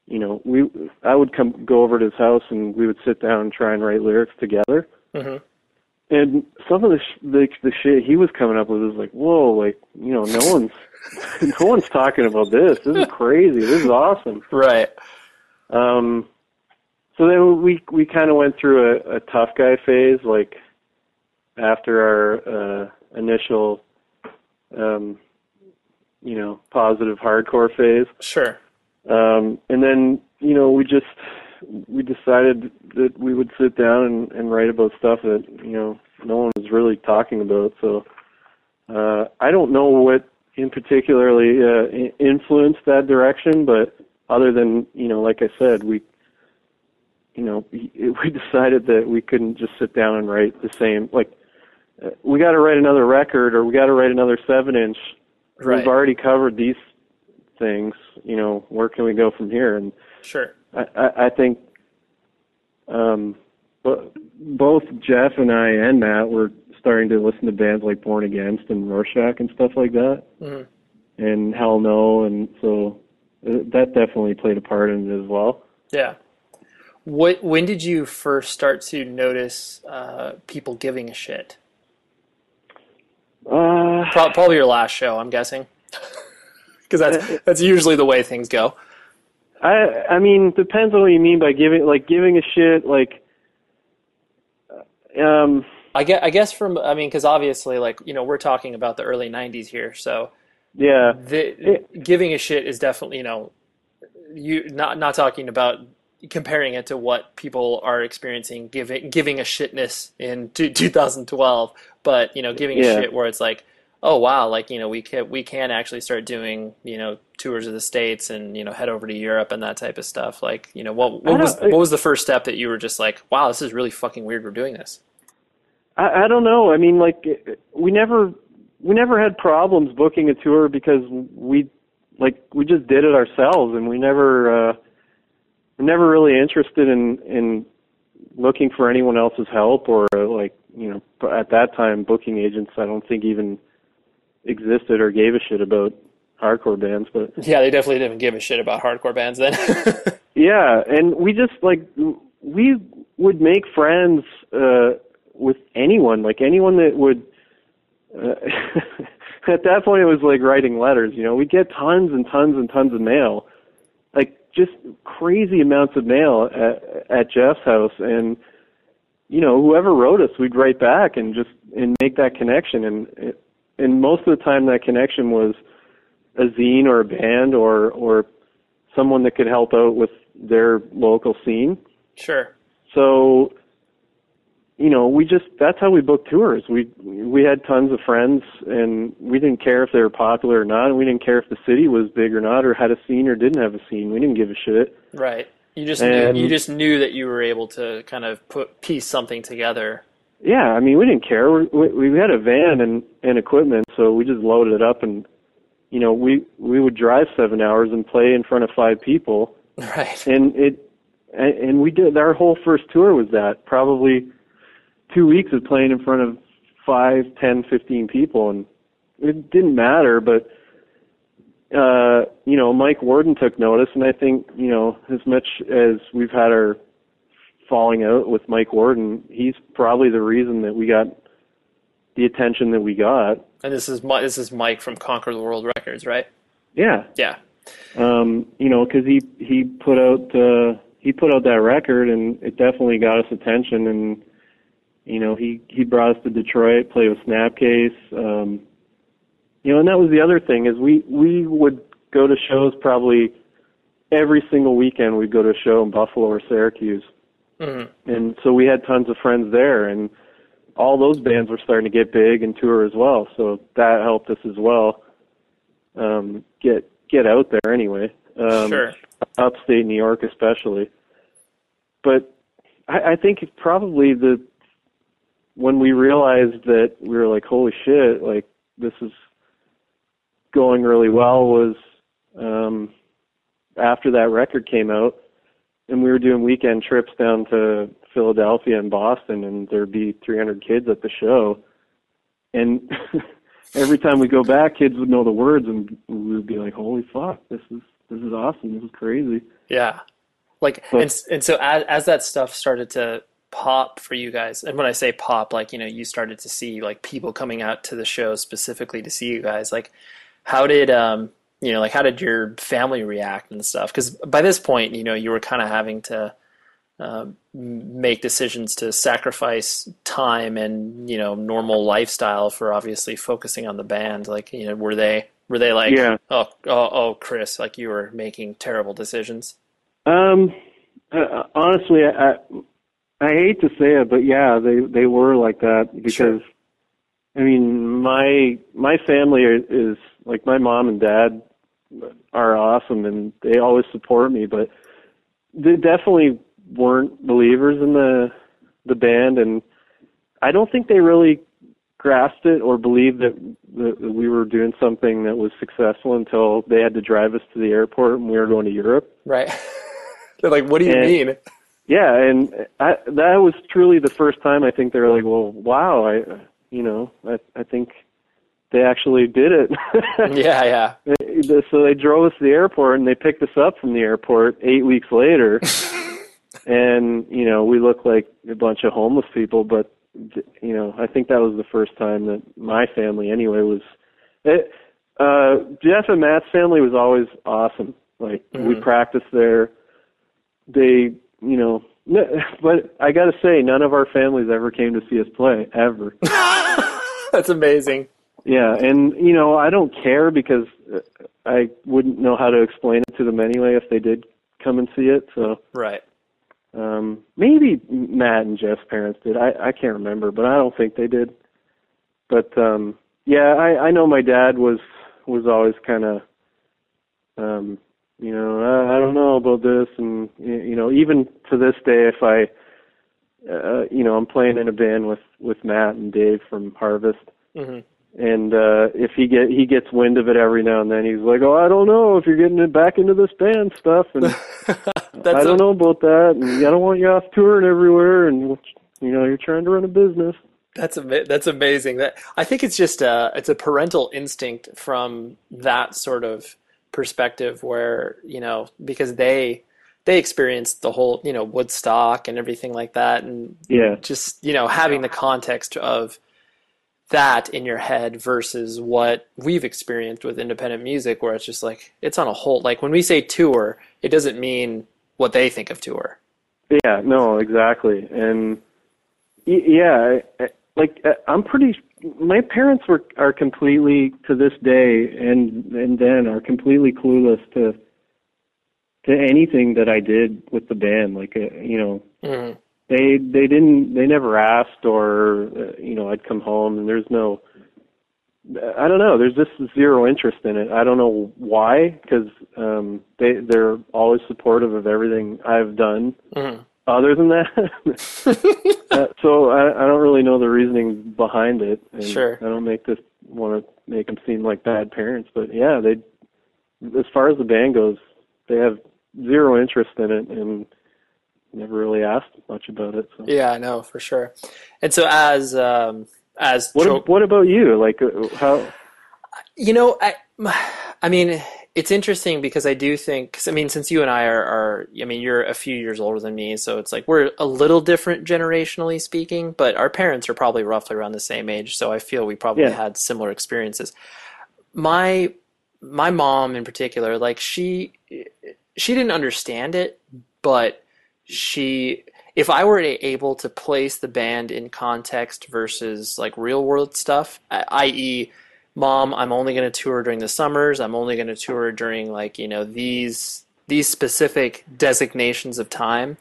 you know, we I would come go over to his house and we would sit down and try and write lyrics together. Mm-hmm. And some of the, sh- the the shit he was coming up with was like, whoa, like you know, no one's [laughs] no one's talking about this. This is crazy. This is awesome. [laughs] Right. Um. So then we we kind of went through a, a tough guy phase, like after our uh, initial um, you know positive hardcore phase. Sure. Um, and then you know we just we decided that we would sit down and, and write about stuff that you know no one was really talking about. So uh, I don't know what in particularly uh, influenced that direction, but other than you know, like I said, we you know we [laughs] decided that we couldn't just sit down and write the same like uh, we got to write another record or we got to write another seven inch Right. we've already covered these things. You know, where can we go from here? And Sure. I, I, I think um, bo- both Jeff and I and Matt were starting to listen to bands like Born Against and Rorschach and stuff like that, Mhm. and Hell No, and so uh, that definitely played a part in it as well. Yeah. What? When did you first start to notice uh, people giving a shit? Uh, Pro- probably your last show, I'm guessing, [laughs] because that's [laughs] that's usually the way things go. I I mean, depends on what you mean by giving like giving a shit. Like, um, I guess, I guess from I mean, because obviously, like you know, we're talking about the early '90s here, so yeah, the, giving a shit is definitely you know, you not not talking about comparing it to what people are experiencing giving giving a shitness in t- 2012, but you know, giving a shit where it's like, oh wow, like you know, we can we can actually start doing you know tours of the states and you know head over to Europe and that type of stuff. Like you know, what what was what was the first step that you were just like, wow, this is really fucking weird. We're doing this. I, I don't know. I mean, like we never we never had problems booking a tour because we like we just did it ourselves, and we never uh, we're never really interested in in looking for anyone else's help or uh, like you know at that time booking agents. I don't think even existed or gave a shit about hardcore bands, but Yeah, they definitely didn't give a shit about hardcore bands then. [laughs] Yeah, and we just like we would make friends uh with anyone, like anyone that would uh, [laughs] at that point it was like writing letters, you know. We'd get tons and tons and tons of mail. Like just crazy amounts of mail at, at Jeff's house and you know, whoever wrote us, we'd write back and just and make that connection and and most of the time that connection was a zine or a band or or someone that could help out with their local scene. Sure. So, you know, we just that's how we booked tours. We we had tons of friends, and we didn't care if they were popular or not. And we didn't care if the city was big or not, or had a scene or didn't have a scene. We didn't give a shit. Right. You just And- knew, you just knew that you were able to kind of put piece something together. Yeah, I mean, we didn't care. We we, we had a van and and equipment, so we just loaded it up, and you know, we we would drive seven hours and play in front of five people. [laughs] Right. and it and and we did our whole first tour was that probably two weeks of playing in front of five ten fifteen people and it didn't matter but uh you know mike warden took notice and i think you know as much as we've had our falling out with mike warden he's probably the reason that we got the attention that we got And this is this is Mike from Conquer the World Records, right? yeah Yeah. um, you know, because he he put out uh, he put out that record, and it definitely got us attention. And you know, he he brought us to Detroit, play with Snapcase. Um, you know, and that was the other thing is we we would go to shows probably every single weekend. We'd go to a show in Buffalo or Syracuse, hmm and so we had tons of friends there, and all those bands were starting to get big and tour as well. So that helped us as well. Um, get get out there anyway. Um, sure. upstate New York especially. But I, I think probably the when we realized that we were like, holy shit, like this is going really well was um after that record came out and we were doing weekend trips down to Philadelphia and Boston and there'd be 300 kids at the show and [laughs] every time we go back kids would know the words and we would be like holy fuck this is this is awesome this is crazy Yeah. Like But- and and so as as that stuff started to pop for you guys, and when I say pop, like you know, you started to see like people coming out to the show specifically to see you guys. Like, how did um you know like how did your family react and stuff? Because by this point, you know, you were kind of having to. Um, make decisions to sacrifice time and you know normal lifestyle for obviously focusing on the band like you know were they were they like Yeah. oh oh oh Chris like you were making terrible decisions Um, uh, honestly, I I hate to say it, but yeah, they they were like that because, Sure. I mean, my my family is like my mom and dad are awesome and they always support me, but they definitely weren't believers in the the band, and I don't think they really grasped it or believed that, that we were doing something that was successful until they had to drive us to the airport and we were going to Europe. Right. [laughs] They're like, what do you And- mean? Yeah, and I, that was truly the first time I think they were like, "Well, wow, I, you know, I, I think they actually did it." [laughs] Yeah, yeah. So they drove us to the airport and they picked us up from the airport eight weeks later, [laughs] and you know we looked like a bunch of homeless people. But you know, I think that was the first time that my family, anyway, was. It, uh, Jeff and Matt's family was always awesome. Like we Mhm. practiced there. They, you know, but I got to say, none of our families ever came to see us play ever. [laughs] That's amazing. Yeah, and you know, I don't care because uh, I wouldn't know how to explain it to them anyway if they did come and see it. So Right. um maybe Matt and Jeff's parents did. I I can't remember, but I don't think they did. But um yeah, I I know my dad was was always kind of um you know, I, I don't know about this and you know, even to this day if I uh you know, I'm playing in a band with with Matt and Dave from Harvest hmm and uh if he get he gets wind of it every now and then he's like oh i don't know if you're getting it back into this band stuff. And [laughs] That's i don't a- know about that. And i don't want you off touring everywhere and you know you're trying to run a business. That's ama- that's amazing. That I think it's just a it's a parental instinct from that sort of perspective where you know because they they experienced the whole you know Woodstock and everything like that and yeah. just you know having the context of that in your head versus what we've experienced with independent music where it's just like it's on a whole like when we say tour it doesn't mean what they think of tour yeah no exactly and yeah like uh, I'm pretty. My parents were are completely to this day, and and then are completely clueless to to anything that I did with the band. Like uh, you know, Mhm. They they didn't they never asked or uh, you know I'd come home and there's no I don't know there's just zero interest in it I don't know why because um they they're always supportive of everything I've done Mhm. other than that [laughs] uh, so I I don't really know the reasoning behind it and Sure. I don't make this want to make them seem like bad parents but yeah they as far as the band goes they have zero interest in it and never really asked much about it so Yeah, I know for sure. And so as um, as What Cho- What about you? Like uh, how? You know, I, I mean, it's interesting because I do think, 'cause, I mean, since you and I are, are, I mean, you're a few years older than me, so it's like we're a little different generationally speaking, but our parents are probably roughly around the same age, so I feel we probably Yeah. had similar experiences. My, my mom in particular, like she, she didn't understand it, but she, if I were able to place the band in context versus like real world stuff, i.e., mom i'm only going to tour during the summers. I'm only going to tour during like you know these these specific designations of time.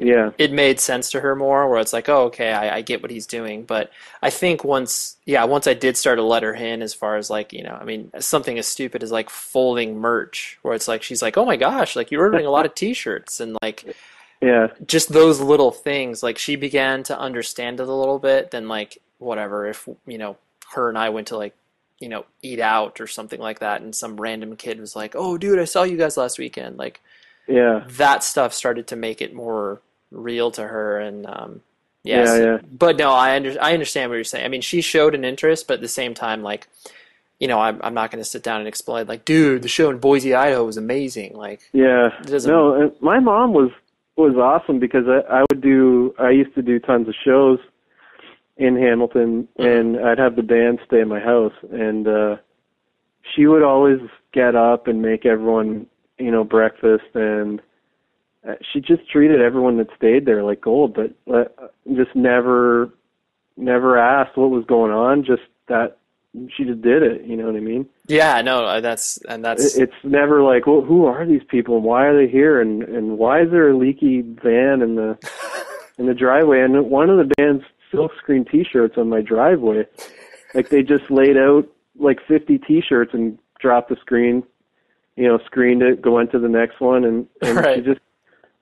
Yeah, it made sense to her more where it's like oh okay I, I get what he's doing. But i think once yeah once i did start to let her in as far as like you know i mean something as stupid as like folding merch where it's like she's like oh my gosh like you're ordering a lot of t-shirts and like yeah, just those little things like she began to understand it a little bit then like whatever if you know her and i went to like you know eat out or something like that and some random kid was like oh dude i saw you guys last weekend like yeah, that stuff started to make it more real to her and um yeah, yes yeah. but no i under, i understand what you're saying i mean she showed an interest but at the same time like you know i'm, I'm not going to sit down and explain like dude the show in boise idaho was amazing like yeah. No, and my mom was was awesome because I, I would do. I used to do tons of shows in Hamilton, and I'd have the band stay in my house, and uh she would always get up and make everyone, you know, breakfast, and uh, she just treated everyone that stayed there like gold, but uh, just never, never asked what was going on. Just that she just did it. You know what I mean? yeah no that's and that's It's never like, well, who are these people and why are they here and and why is there a leaky van in the [laughs] in the driveway? And one of the band's silkscreen T-shirts on my driveway, like they just laid out like 50 T-shirts and dropped the screen, you know, screened it, go into the next one, and and Right. she just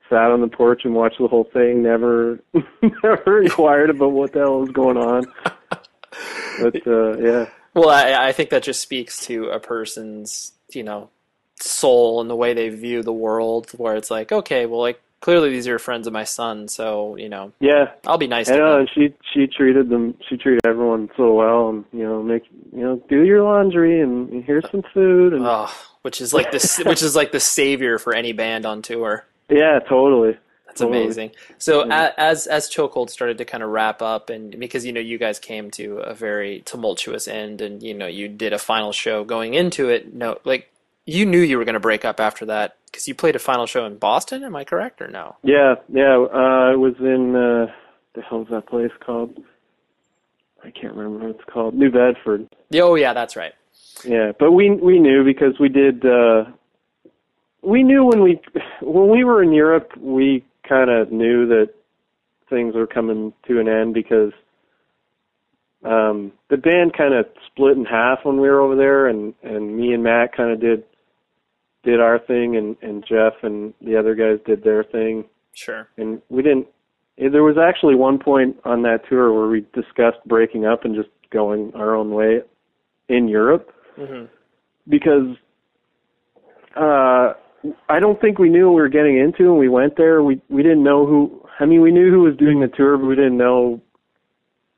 sat on the porch and watched the whole thing. Never [laughs] never inquired about what the hell was going on. [laughs] But uh, yeah. Well, I, I think that just speaks to a person's, you know, soul and the way they view the world, where it's like, okay, well, like clearly these are friends of my son, so you know, Yeah, I'll be nice I to know, them. and she she treated them. She treated everyone so well, and you know, make you know, do your laundry, and here's some food, and Oh, which is like this, which is like the savior for any band on tour. yeah, totally. That's Totally. amazing. So a as as Chokehold started to kind of wrap up, and because you know you guys came to a very tumultuous end, and you know you did a final show going into it. No, like you knew you were going to break up after that because you played a final show in Boston. Am I correct or no? Yeah, yeah. Uh, I was in uh, the hell's that place called? I can't remember what it's called. New Bedford. Oh yeah, that's right. Yeah, but we we knew because we did. uh We knew when we when we were in Europe, we kind of knew that things were coming to an end because um the band kind of split in half when we were over there, and and me and Matt kind of did did our thing, and and Jeff and the other guys did their thing, Sure. and we didn't. eh, There was actually one point on that tour where we discussed breaking up and just going our own way in Europe hmm because uh I don't think we knew what we were getting into when we went there. We we didn't know who I mean we knew who was doing the tour but we didn't know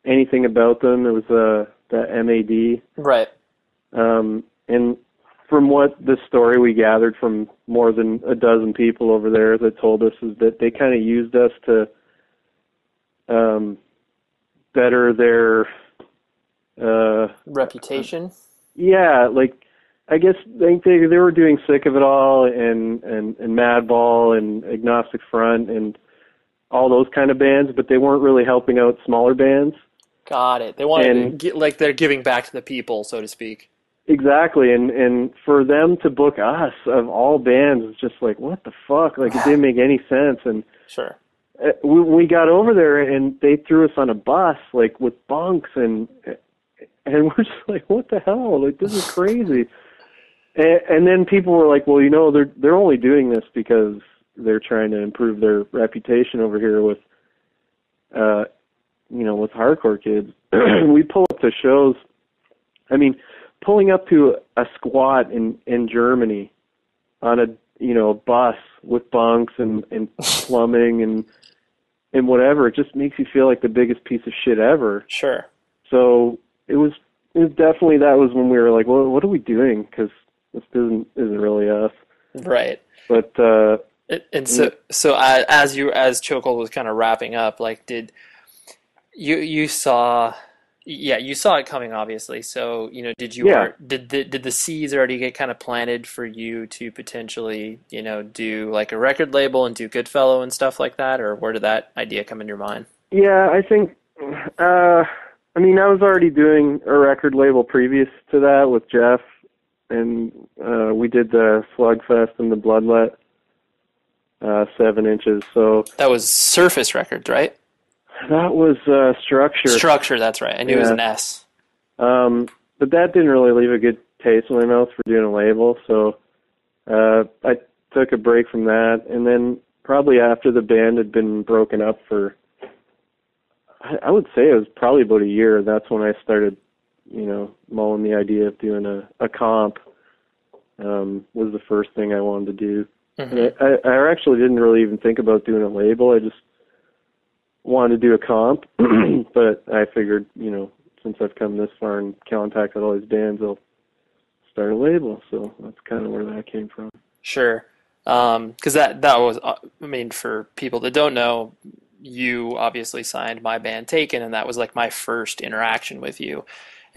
anything about them. It was uh the MAD. Right. Um and from what the story we gathered from more than a dozen people over there that told us is that they kind of used us to um better their uh Reputation. yeah, like I guess think they they were doing sick of it all and and and Madball and Agnostic Front and all those kind of bands, but they weren't really helping out smaller bands. Got it. They wanted to And- get like they're giving back to the people, so to speak. Exactly, and and for them to book us of all bands, it's just like what the fuck? Like it didn't [sighs] make any sense. And Sure. uh, we, we got over there, and they threw us on a bus like with bunks, and and we're just like, what the hell? Like this is crazy. [laughs] and, and then people were like, well, you know, they're they're only doing this because they're trying to improve their reputation over here with, uh, you know, with hardcore kids. [clears throat] we pull up to shows. I mean, pulling up to a squat in in Germany on a you know bus with bunks and and [laughs] plumbing and and whatever it just makes you feel like the biggest piece of shit ever Sure. so it was it was definitely that was when we were like well what are we doing because this isn't isn't really us Right. but uh And- And so, so as you as Chokehold was kind of wrapping up, like, did you you saw? Yeah, you saw it coming, obviously. So, you know, did you Yeah. did the did the seeds already get kind of planted for you to potentially, you know, do like a record label and do Goodfellow and stuff like that, or where did that idea come in your mind? yeah i think uh i mean i was already doing a record label previous to that with jeff and uh we did the slugfest and the bloodlet uh seven inches so That was Surface Records, right? that was uh structure Structure, that's right. I knew it was an S. Um, but that didn't really leave a good taste in my mouth for doing a label, so uh, I took a break from that. And then probably after the band had been broken up for, I, I would say it was probably about a year. That's when I started, you know, mulling the idea of doing a, a comp. Um, was the first thing I wanted to do. Mhm. I, I actually didn't really even think about doing a label. I just wanted to do a comp, [clears throat] but I figured, you know, since I've come this far and contacted all these bands, I'll start a label. So that's kind of where that came from. Sure. Because that that was, uh, I mean, for people that don't know, you obviously signed my band Taken, and that was like my first interaction with you.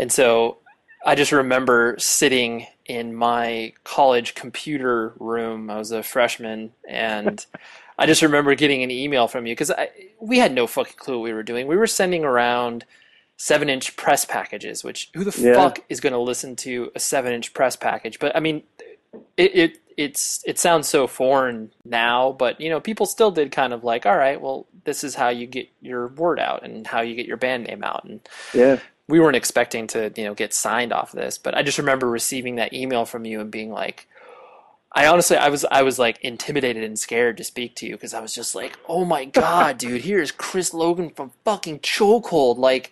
And so I just remember sitting in my college computer room. I was a freshman, and [laughs] I just remember getting an email from you because we had no fucking clue what we were doing. We were sending around seven inch press packages, which who the Yeah. fuck is going to listen to a seven inch press package? But I mean, it, it it's it sounds so foreign now, but you know, people still did kind of like, all right, well, this is how you get your word out and how you get your band name out, and Yeah. We weren't expecting to you know get signed off this, but I just remember receiving that email from you and being like. I honestly, I was, I was like intimidated and scared to speak to you because I was just like, "Oh my [laughs] god, dude! Here's Chris Logan from fucking Chokehold. Like,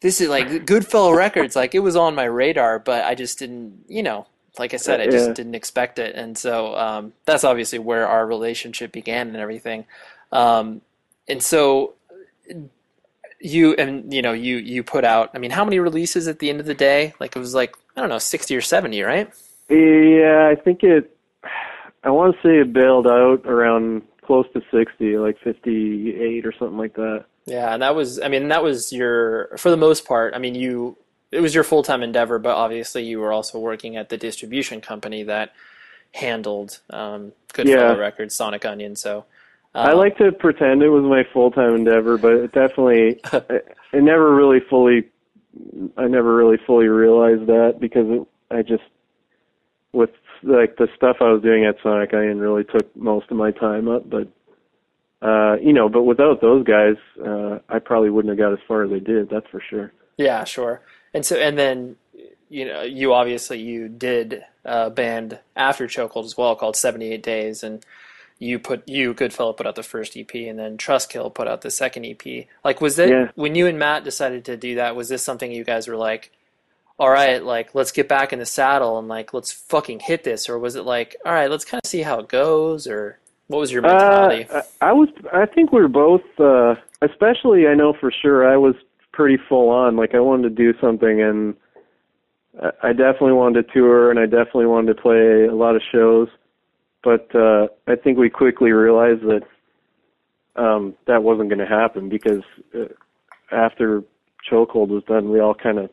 this is like Goodfellow Records. Like, it was on my radar, but I just didn't, you know, like I said, I just Yeah. didn't expect it. And so um, that's obviously where our relationship began and everything. Um, and so you and you know you you put out. I mean, how many releases at the end of the day? Like it was like I don't know, sixty or seventy, right? Yeah, I think it, I want to say it bailed out around close to 60, like 58 or something like that. Yeah, and that was I mean that was your for the most part. I mean you it was your full time endeavor, but obviously you were also working at the distribution company that handled um, Goodfellow Yeah. Records, Sonic Unyon. So um, I like to pretend it was my full-time endeavor, but it definitely, [laughs] I, it never really fully, I never really fully realized that because it, I just, with like the stuff I was doing at Sonic Unyon really took most of my time up, but, uh, you know, but without those guys, uh, I probably wouldn't have got as far as I did, that's for sure. Yeah, sure. And so, and then, you know, you obviously you did a band after Chokehold as well called Seventy Eight Days, and you put you Goodfellow put out the first EP, and then Trustkill put out the second EP. Like, was it Yeah. when you and Matt decided to do that? Was this something you guys were like, all right, like let's get back in the saddle and like let's fucking hit this, or was it like, all right, let's kind of see how it goes, or what was your mentality? Uh, I I was. I think we were both. Uh, especially, I know for sure. I was pretty full on. Like I wanted to do something, and I- I definitely wanted to tour, and I definitely wanted to play a lot of shows. But uh, I think we quickly realized that um, that wasn't going to happen because uh, after Chokehold was done, we all kind of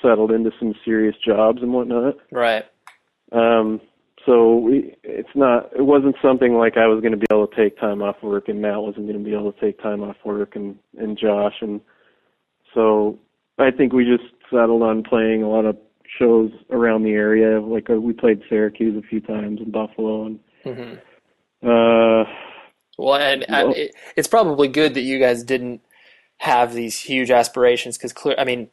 settled into some serious jobs and whatnot. right. Um, so we, it's not, it wasn't something like I was going to be able to take time off work and Matt wasn't going to be able to take time off work and, and Josh. And so I think we just settled on playing a lot of shows around the area. Like uh, we played Syracuse a few times and Buffalo, and hmm uh, Well, and Well- it, it's probably good that you guys didn't have these huge aspirations because clear. I mean,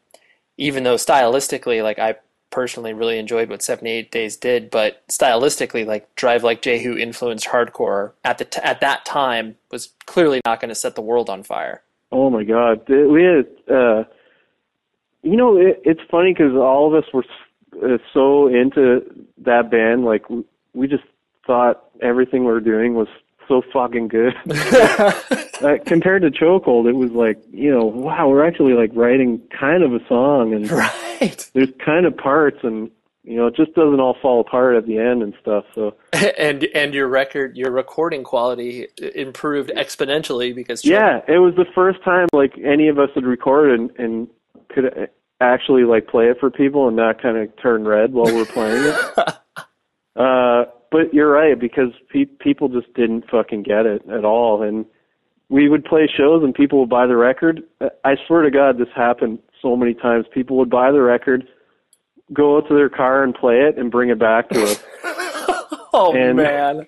even though stylistically, like I personally really enjoyed what 78 Days did, but stylistically, like Drive Like Jehu influenced hardcore at the t- at that time was clearly not going to set the world on fire. oh my God, we had. Uh, you know, it, it's funny because all of us were uh, so into that band. Like we just thought everything we were doing was so fucking good. [laughs] [laughs] uh, compared to Chokehold, it was like, you know, wow, we're actually like writing kind of a song, and right. [laughs] there's kind of parts, and you know, it just doesn't all fall apart at the end and stuff. So and and your record, your recording quality improved exponentially because yeah, it was the first time like any of us had recorded and, and could actually like play it for people and not kind of turn red while we're playing it. Uh, but you're right because pe- people just didn't fucking get it at all, and we would play shows and people would buy the record. I swear to God, this happened so many times. People would buy the record, go out to their car and play it, and bring it back to us, [laughs] oh and- man.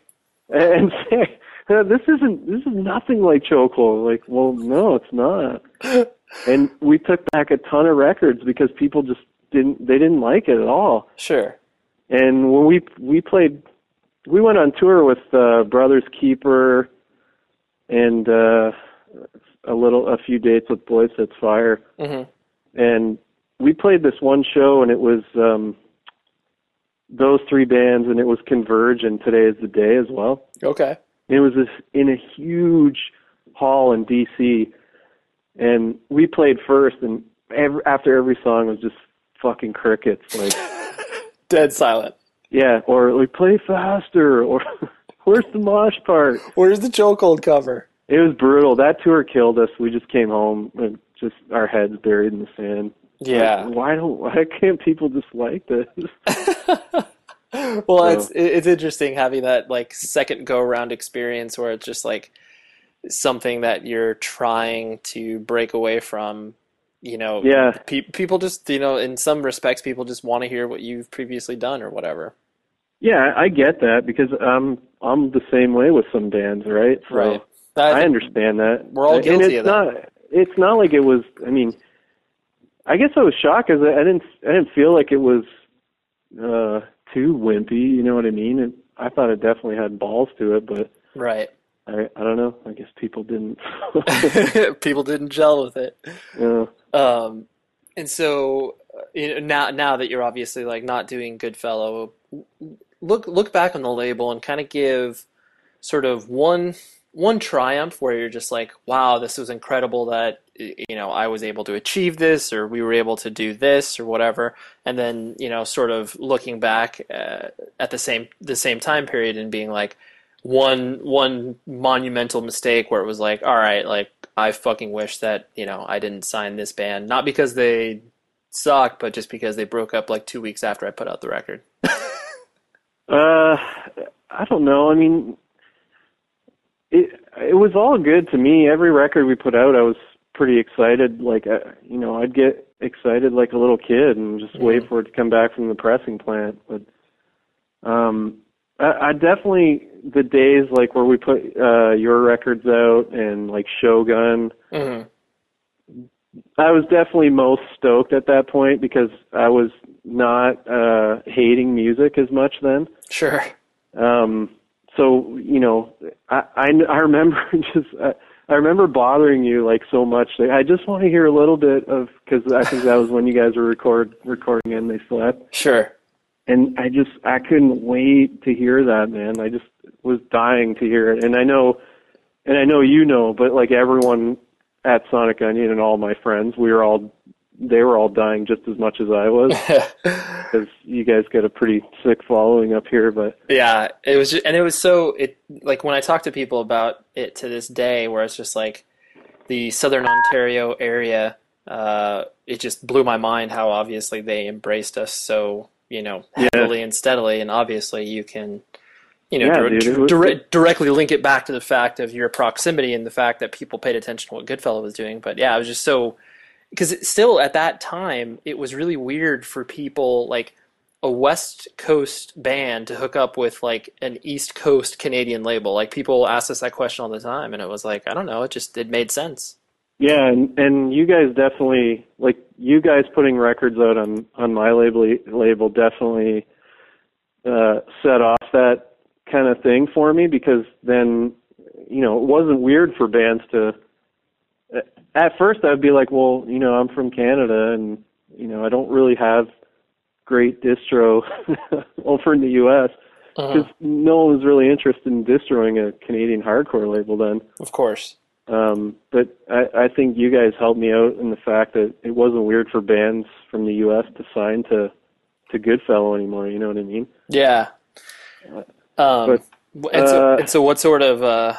and say, [laughs] "Uh, "This isn't. This is nothing like Chokehold." Like, well, no, it's not. [laughs] and we took back a ton of records because people just didn't. They didn't like it at all. Sure. And when we we played, we went on tour with uh, Brothers Keeper, and uh, a little a few dates with Boysetsfire, hmm and we played this one show, and it was um, those three bands, and it was Converge and Today Is the Day as well. Okay. And it was this in a huge hall in D.C. And we played first, and every, after every song was just fucking crickets, like. [laughs] Dead silent. Yeah, or like play faster, or [laughs] where's the mosh part? Where's the chokehold cover? It was brutal. That tour killed us. We just came home and just our heads buried in the sand. Yeah. Like, why don't? Why can't people just like this? [laughs] well, So- it's it's interesting having that like second go around experience where it's just like something that you're trying to break away from. You know, Yeah. pe- people just you know in some respects people just want to hear what you've previously done or whatever. Yeah, I get that because I'm I'm the same way with some bands, right? So Right. I, think- understand that. we're all And guilty it's of that. not, It's not like it was. I mean, I guess I was shocked because I didn't. I didn't feel like it was uh too wimpy. You know what I mean? And I thought it definitely had balls to it, but Right. I I don't know. I guess people didn't. [laughs] people didn't gel with it. yeah. Um, and so uh, you know, now now that you're obviously like not doing Goodfellow, look look back on the label and kind of give sort of one one triumph where you're just like, wow, this was incredible that you know I was able to achieve this, or we were able to do this, or whatever. And then you know, sort of looking back uh, at the same the same time period and being like, one one monumental mistake where it was like, all right, like I fucking wish that you know I didn't sign this band, not because they suck, but just because they broke up like two weeks after I put out the record. [laughs] Uh, I don't know. I mean, it it was all good to me. Every record we put out, I was pretty excited. Like, uh, you know, I'd get excited like a little kid and just wait for it to come back from the pressing plant. But um, I, I definitely the days like where we put uh your records out and like Shogun. hmm I was definitely most stoked at that point because I was not uh hating music as much then. Sure. Um, so you know, I I, I remember [laughs] just I, I remember bothering you like so much. Like I just want to hear a little bit of because I think that was when you guys were record recording and they slept, Sure. And I just I couldn't wait to hear that man. I just was dying to hear it, and I know, and I know you know, but like everyone at Sonic Unyon and all my friends, we were all they were all dying just as much as I was [laughs] because you guys got a pretty sick following up here, but. Yeah, it was, just, and it was so it like when I talk to people about it to this day, where it's just like the Southern Ontario area. Uh, it just blew my mind how obviously they embraced us so you know Yeah. heavily and steadily, and obviously you can you know Yeah, dir- dire- directly link it back to the fact of your proximity and the fact that people paid attention to what Goodfellow was doing. But yeah, it was just so because still at that time it was really weird for people like a West Coast band to hook up with like an East Coast Canadian label. Like people ask us that question all the time, and it was like I don't know, it just it made sense. Yeah, and and you guys definitely like you guys putting records out on on my label label definitely uh, set off that kind of thing for me because then you know it wasn't weird for bands to. At first, I'd be like, well, you know, I'm from Canada, and you know, I don't really have great distro [laughs] over in the U.S. because no one was really interested in distroing a Canadian hardcore label then. Of course. Um, but I, I think you guys helped me out in the fact that it wasn't weird for bands from the U.S. to sign to to Goodfellow anymore. You know what I mean? Yeah. Um, and, so, uh, and so, what sort of uh,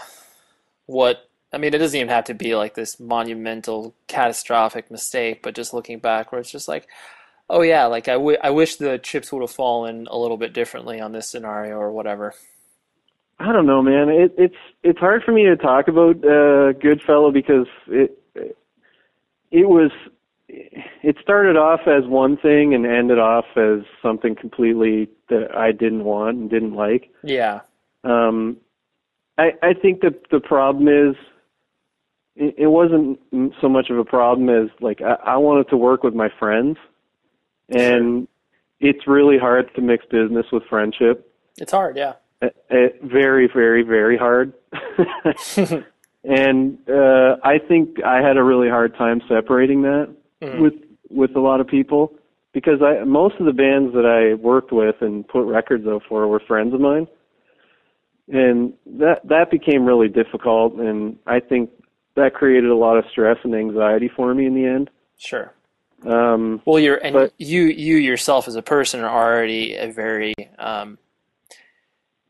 what? I mean, it doesn't even have to be like this monumental, catastrophic mistake, but just looking back, where it's just like, oh yeah, like I, w- I wish the chips would have fallen a little bit differently on this scenario or whatever. I don't know, man. It, it's it's hard for me to talk about uh, Goodfellow because it it was it started off as one thing and ended off as something completely that I didn't want and didn't like. Yeah. Um, I I think that the problem is it, it wasn't so much of a problem as like I, I wanted to work with my friends, and it's really hard to mix business with friendship. It's hard, yeah. Uh, uh, very, very, very hard. [laughs] [laughs] and uh, I think I had a really hard time separating that with with a lot of people because I most of the bands that I worked with and put records out for were friends of mine, and that that became really difficult. And I think that created a lot of stress and anxiety for me in the end. Sure. Um, Well, you're and But- you you yourself as a person are already a very um,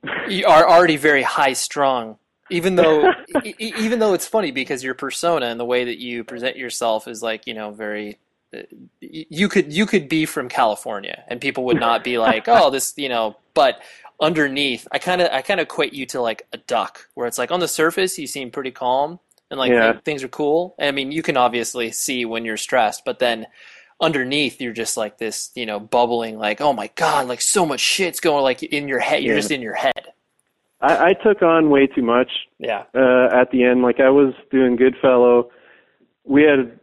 are already very high strung. Even though [laughs] e- even though it's funny because your persona and the way that you present yourself is like you know very uh, you could you could be from California and people would not be like oh this you know but underneath I kind of I kind of equate you to like a duck where it's like on the surface you seem pretty calm and like Yeah. th- things are cool I mean you can obviously see when you're stressed but then underneath you're just like this you know bubbling like oh my god like so much shit's going like in your head you're Yeah. just in your head I, I took on way too much yeah uh, at the end. Like I was doing Goodfellow. We had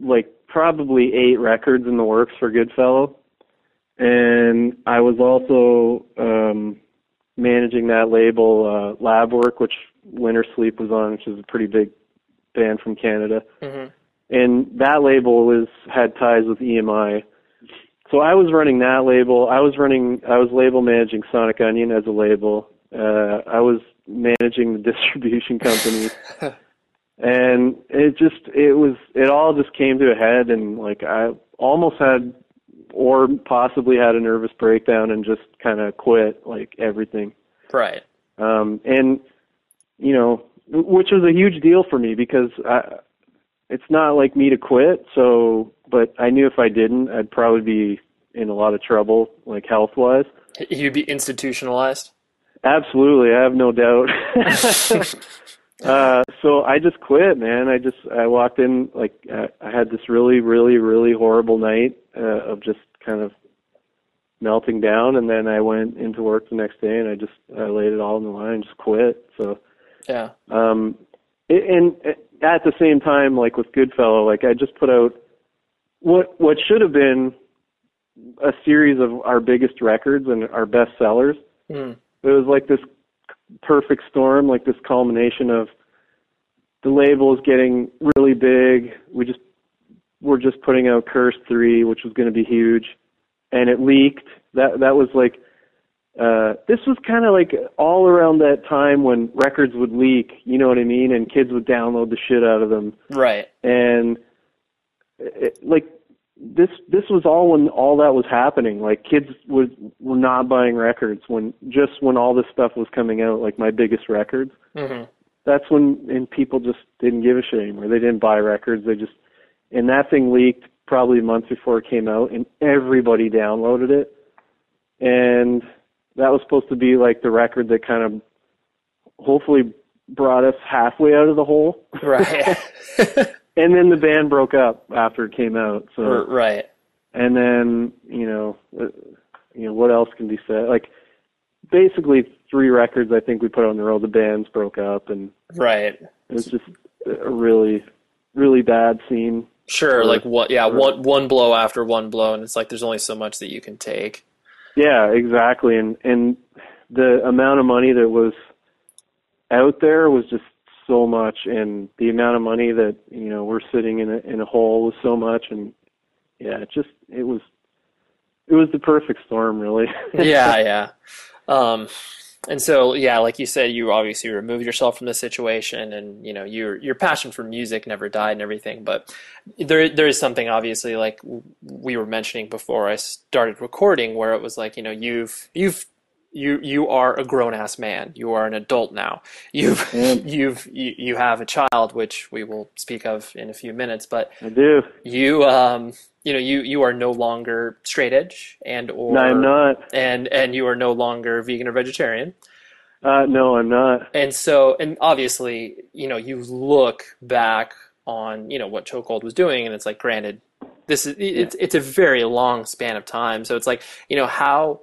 like probably eight records in the works for Goodfellow, and I was also um, managing that label, uh, Labwork, which Winter Sleep was on, which is a pretty big band from Canada. hmm And that label was had ties with EMI. So I was running that label. I was running. I was label managing Sonic Unyon as a label. Uh, I was managing the [laughs] distribution company, [laughs] and it just it was it all just came to a head, and like I almost had, or possibly had a nervous breakdown and just kind of quit like everything. right Um, and you know, which was a huge deal for me because I, it's not like me to quit. So, but I knew if I didn't, I'd probably be in a lot of trouble, like health wise. you'd be institutionalized Absolutely, I have no doubt. [laughs] uh, so I just quit, man. I just I walked in like I, I had this really, really, really horrible night uh, of just kind of melting down, and then I went into work the next day and I just I laid it all on the line and just quit. So. yeah Um, and at the same time, like with Goodfellow, like I just put out what what should have been a series of our biggest records and our best sellers. Mm. It was like this perfect storm, like this culmination of the labels getting really big. We just were just putting out Cursed Three, which was going to be huge, and it leaked. That that was like uh, this was kind of like all around that time when records would leak, you know what I mean, and kids would download the shit out of them, right and it, like this this was all when all that was happening. Like kids would were not buying records when just when all this stuff was coming out, like my biggest records. hmm That's when and people just didn't give a shit anymore. They didn't buy records. They just and that thing leaked probably a month before it came out, and everybody downloaded it. And that was supposed to be like the record that kind of hopefully brought us halfway out of the hole. right [laughs] and then the band broke up after it came out. So right. and then you know, uh, you know what else can be said? Like basically three records I think we put on the road. The bands broke up, and Right. it was just a really, really bad scene. Sure. Or- like what? Yeah. or- One one blow after one blow, and it's like there's only so much that you can take. Yeah, exactly. And and the amount of money that was out there was just so much, and the amount of money that you know we're sitting in a in a hole was so much, and yeah, it just it was it was the perfect storm, really. yeah, [laughs] yeah. Um, and so, yeah, like you said, you obviously removed yourself from the situation, and you know your your passion for music never died and everything. But there there is something obviously like we were mentioning before I started recording, where it was like you know you've you've you you are a grown ass man. You are an adult now. You've Yeah. [laughs] you've you, you have a child, which we will speak of in a few minutes. But I do. you um you know you you are no longer straight edge and or No, I'm not. and and you are no longer vegan or vegetarian Uh, no, I'm not. and so and obviously you know you look back on you know what chokehold was doing and it's like granted this is it's it's a very long span of time so it's like you know how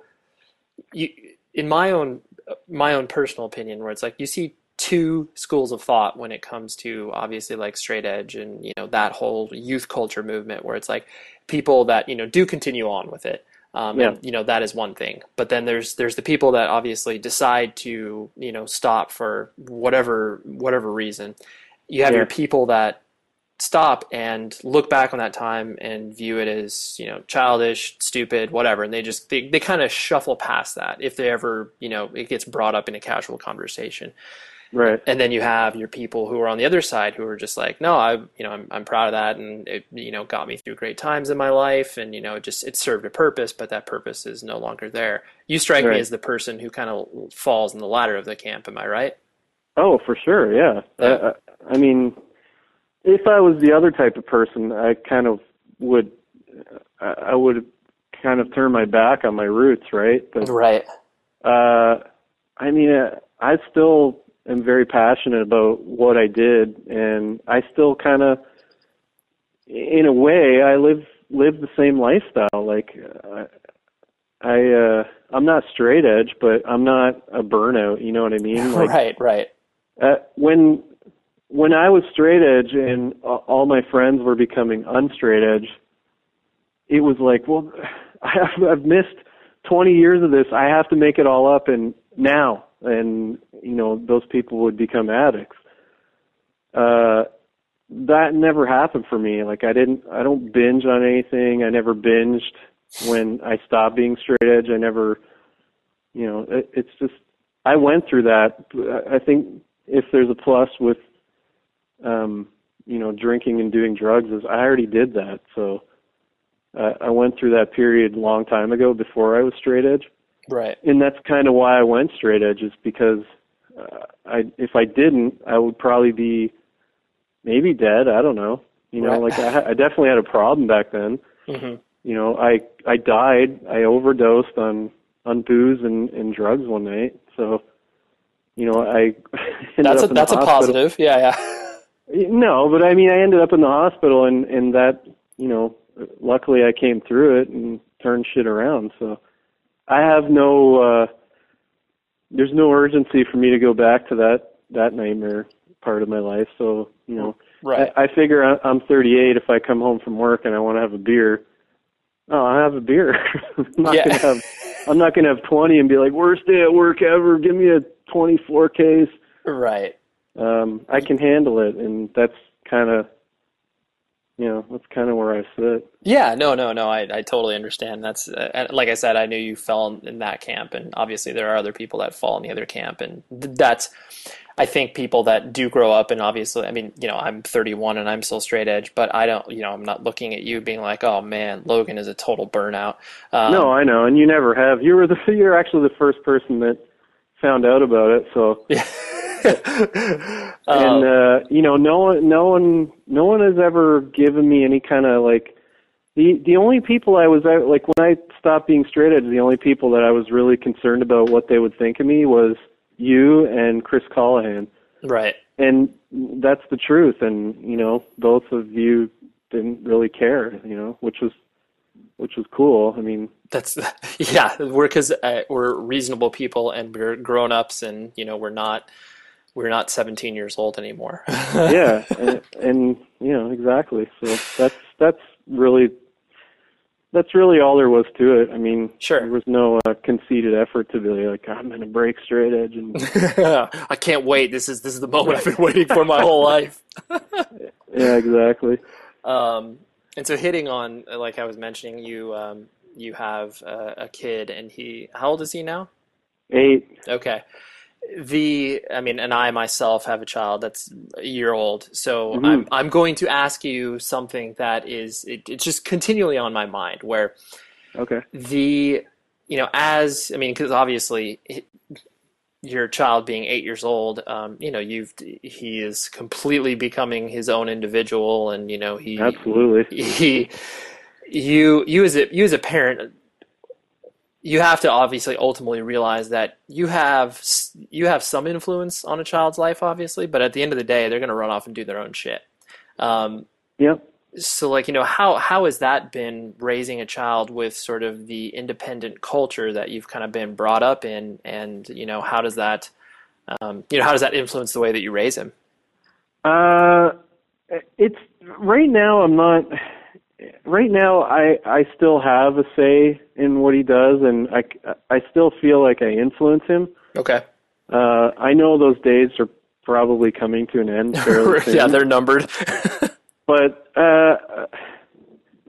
you in my own my own personal opinion where it's like you see two schools of thought when it comes to obviously like straight edge and you know that whole youth culture movement where it's like people that you know do continue on with it um, Yeah. and you know that is one thing but then there's there's the people that obviously decide to you know stop for whatever whatever reason you have Yeah. your people that stop and look back on that time and view it as you know childish stupid whatever. And they just they, they kind of shuffle past that if they ever you know it gets brought up in a casual conversation. Right. and then you have your people who are on the other side who are just like no i you know i'm, I'm proud of that. And it you know got me through great times in my life. And you know it just it served a purpose but that purpose is no longer there. You strike me as the person who kind of falls in the ladder of the camp. Am i right? Oh, for sure. Yeah. I, I, I mean, if I was the other type of person, I kind of would, I, I would kind of turn my back on my roots, right? But right uh, I mean, uh, I still am very passionate about what I did, and I still kind of, in a way, I live live the same lifestyle. Like, uh, I uh, I'm not straight edge, but I'm not a burnout. You know what I mean? Like, [laughs] right right uh, when when I was straight edge and all my friends were becoming unstraight edge, it was like, well, [laughs] I've, missed 20 years of this. I have to make it all up and now, and you know, those people would become addicts. Uh, that never happened for me. Like I didn't, I don't binge on anything. I never binged when I stopped being straight edge. I never, you know, it, it's just I went through that. I think if there's a plus with, um, you know, drinking and doing drugs is I already did that. So uh, I went through that period a long time ago before I was straight edge, right and that's kind of why I went straight edge is because uh, I if I didn't, I would probably be maybe dead. I don't know. You know, Right. like I, ha- I definitely had a problem back then hmm you know, I I died. I overdosed on on booze and, and drugs one night. So, you know, I [laughs] that's a that's a positive yeah yeah [laughs] No, but I mean, I ended up in the hospital, and and that you know, luckily I came through it and turned shit around. So, I have no. uh There's no urgency for me to go back to that that nightmare part of my life. So, you know, right I, I figure I- I'm 38. If I come home from work and I want to have a beer, oh, I have a beer. [laughs] I'm not Yeah. gonna have. I'm not gonna have 20 and be like worst day at work ever. Give me a 24 case. right Um, I can handle it, and that's kind of, you know, that's kind of where I sit. Yeah, no, no, no. I, I totally understand. That's uh, and like I said, I knew you fell in, in that camp, and obviously there are other people that fall in the other camp, and th- that's. I think people that do grow up, and obviously, I mean, you know, I'm 31 and I'm still straight edge, but I don't, you know, I'm not looking at you being like, oh man, Logan is a total burnout. Um, no, I know, and you never have. You were the [laughs] you're actually the first person that found out about it. So, [laughs] um, [laughs] and uh, you know, no one, no one, no one has ever given me any kind of like. The the only people I was at, like when I stopped being straight edge, the only people that I was really concerned about what they would think of me was you and Chris Callahan. Right. and that's the truth. And you know, both of you didn't really care, you know, which was which was cool. I mean, That's [laughs] yeah. We're because uh, we're reasonable people and we're grown ups, and you know we're not we're not 17 years old anymore. [laughs] yeah, and, and you know exactly. So that's that's really that's really all there was to it. I mean, Sure. there was no uh, conceited effort to be like I'm gonna break straight edge and [laughs] I can't wait. This is this is the moment I've been waiting for my whole life. [laughs] yeah, exactly. Um, and so hitting on like I was mentioning, you um, you have a, a kid, and he how old is he now? Eight. Okay. The I mean, and I myself have a child that's a year old, so Mhm. I'm I'm going to ask you something that is it, it's just continually on my mind. Where Okay. the you know as I mean, because obviously it- your child being eight years old, um, you know, you've he is completely becoming his own individual, and you know he Absolutely. he you you as a you as a parent you have to obviously ultimately realize that you have you have some influence on a child's life obviously but at the end of the day they're going to run off and do their own shit um, Yep. so like you know how how has that been raising a child with sort of the independent culture that you've kind of been brought up in and you know how does that um, you know how does that influence the way that you raise him Uh, it's right now. I'm not. Right now, I I still have a say in what he does, and I I still feel like I influence him. okay Uh, I know those days are probably coming to an end [laughs] fairly soon. yeah they're numbered [laughs] but uh,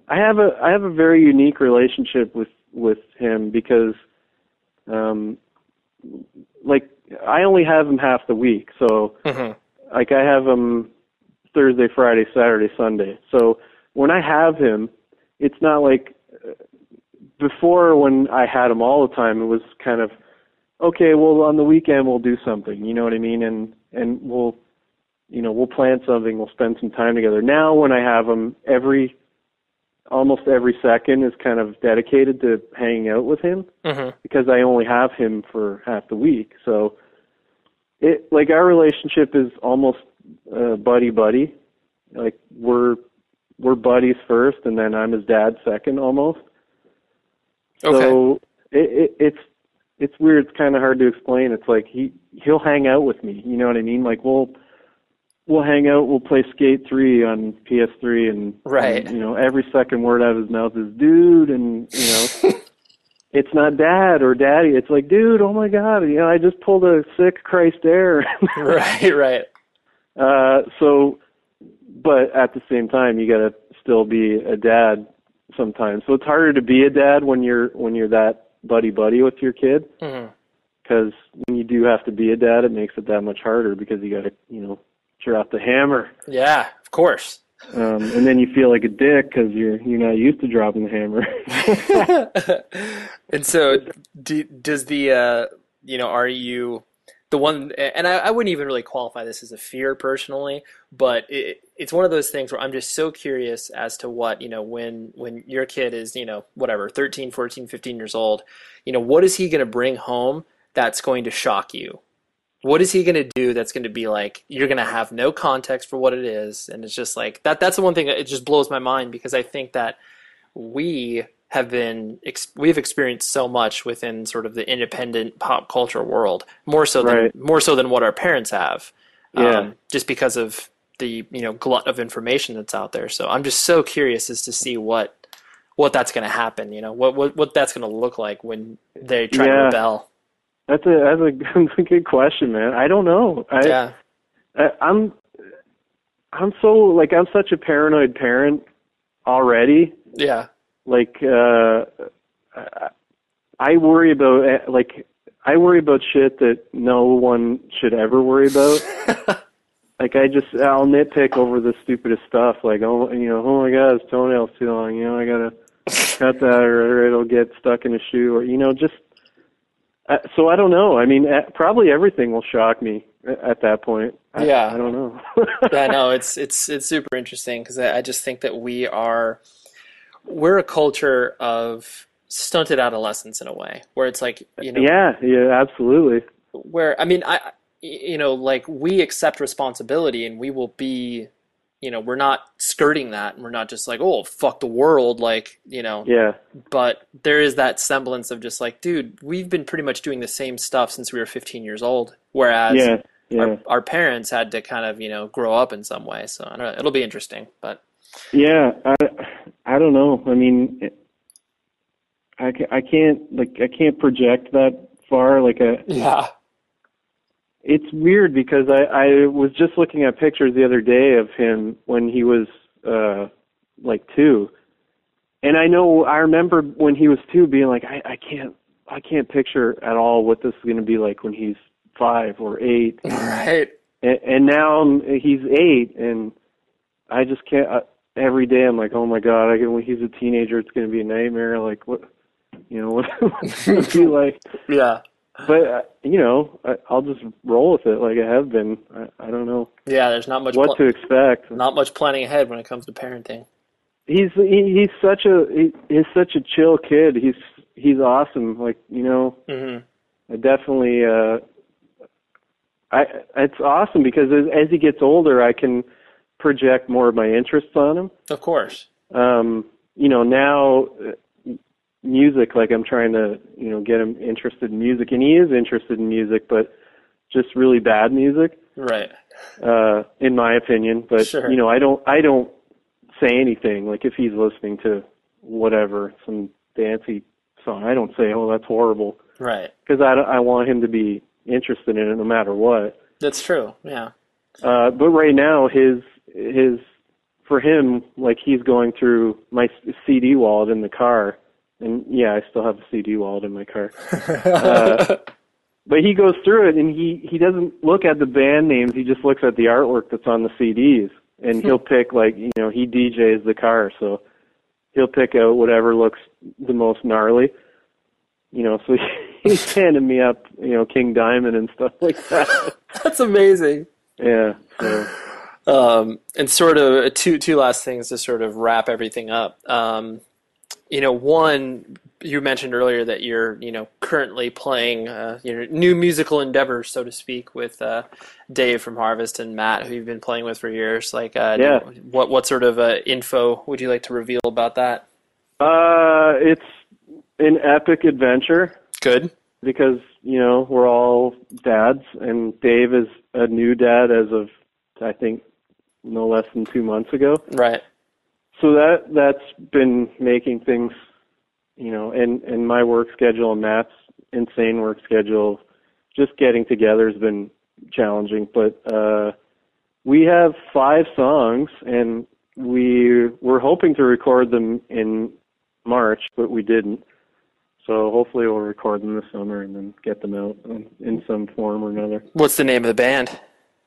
I have a I have a very unique relationship with with him because, um, like I only have him half the week, so hmm like I have him Thursday, Friday, Saturday, Sunday. So when I have him, it's not like uh, before when I had him all the time. It was kind of okay. Well, on the weekend we'll do something. You know what I mean? And and we'll you know we'll plan something. We'll spend some time together. Now when I have him, every almost every second is kind of dedicated to hanging out with him hmm because I only have him for half the week. So it like our relationship is almost uh, buddy buddy. Like we're we're buddies first, and then I'm his dad second almost. okay So it, it it's it's weird. It's kind of hard to explain. It's like he he'll hang out with me. You know what I mean? Like we'll we'll hang out. We'll play Skate Three on PS3, and Right. and, you know, every second word out of his mouth is "dude," and you know, [laughs] it's not "dad" or "daddy." It's like, "Dude, oh my god!" You know, I just pulled a sick Christ air. [laughs] right right Uh, so, but at the same time, you gotta still be a dad sometimes. So it's harder to be a dad when you're when you're that buddy buddy with your kid. Because when you do have to be a dad, it makes it that much harder because you gotta you know drop the hammer, Yeah, of course. um, and then you feel like a dick because you're you're not used to dropping the hammer. [laughs] and so, do, does the uh, you know, are you the one? And I, I wouldn't even really qualify this as a fear personally, but it, it's one of those things where I'm just so curious as to what you know when when your kid is you know whatever 13, 14, 15 years old, you know, what is he going to bring home that's going to shock you? What is he going to do that's going to be like you're going to have no context for what it is and it's just like that that's the one thing that it just blows my mind because I think that we have been we've experienced so much within sort of the independent pop culture world more so than Right. more so than what our parents have Yeah. um, just because of the you know glut of information that's out there so i'm just so curious as to see what what that's going to happen you know what what, what that's going to look like when they try to rebel That's a that's [laughs] a, good question, man. I don't know. I, yeah I, I'm I'm so like I'm such a paranoid parent already. yeah Like uh I- I worry about eh, like I worry about shit that no one should ever worry about. [laughs] like I just I'll nitpick over the stupidest stuff. Like oh you know oh my god his toenail's too long. You know I gotta cut that or it'll get stuck in a shoe or you know just. Uh, so I don't know. I mean, uh, probably everything will shock me at, at that point. I, Yeah. I don't know. [laughs] yeah, no, it's [laughs] it's it's super interesting because I, I just think that we are we're a culture of stunted adolescence in a way, where it's like you know, yeah, yeah, absolutely. where I mean, I you know, like we accept responsibility and we will be, you know, we're not skirting that and we're not just like, oh, fuck the world, like, you know, Yeah. but there is that semblance of just like, dude, we've been pretty much doing the same stuff since we were 15 years old. Whereas Yeah. Yeah. our, our parents had to kind of, you know, grow up in some way. So I don't know, it'll be interesting, but Yeah, I, I don't know. I mean, it- I, I can't like I can't project that far. Like a, [laughs] yeah. It's weird because I I was just looking at pictures the other day of him when he was uh like two, and I know I remember when he was two being like I I can't I can't picture at all what this is going to be like when he's five or eight, [laughs] Right. and, and now I'm, he's eight, and I just can't. Uh, every day I'm like, oh my god, I can, when he's a teenager, it's going to be a nightmare. Like what, you know, [laughs] what it be [laughs] like? Yeah. But uh, you know, I, I'll just roll with it like I have been. I, I don't know Yeah, there's not much what pl- to expect. not much planning ahead when it comes to parenting. He's he, he's such a he, he's such a chill kid. He's he's awesome. Like you know, Mhm. I definitely uh I it's awesome because as, as he gets older I can project more of my interests on him. Of course. Um you know now music like I'm trying to, you know, get him interested in music and he is interested in music but just really bad music Right. uh in my opinion, but Sure. you know, I don't I don't say anything like if he's listening to whatever some dancey song, I don't say, "Oh, that's horrible." Right. because I, I want him to be interested in it no matter what. That's true. Yeah. Uh, but right now, his his for him, like he's going through my CD wallet in the car, and yeah, I still have a CD wallet in my car. [laughs] Uh, but he goes through it, and he he doesn't look at the band names. He just looks at the artwork that's on the CDs, and he'll pick like you know he DJs the car, so he'll pick out whatever looks the most gnarly. You know, so [laughs] he's handing me up, you know, King Diamond and stuff [laughs] like that. That's amazing. yeah. So Um, and sort of two two last things to sort of wrap everything up. Um, you know, one you mentioned earlier that you're you know currently playing uh, your new musical endeavors, so to speak, with uh, Dave from Harvest and Matt, who you've been playing with for years. Like, uh, Yeah. what what sort of uh, info would you like to reveal about that? uh, it's an epic adventure. Good. because you know we're all dads, and Dave is a new dad as of I think no less than two months ago. Right. So that that's been making things, you know, and and my work schedule and Matt's insane work schedule, just getting together has been challenging. But uh, we have five songs, and we were hoping to record them in March, but we didn't. So hopefully we'll record them this summer and then get them out in, in some form or another. What's the name of the band?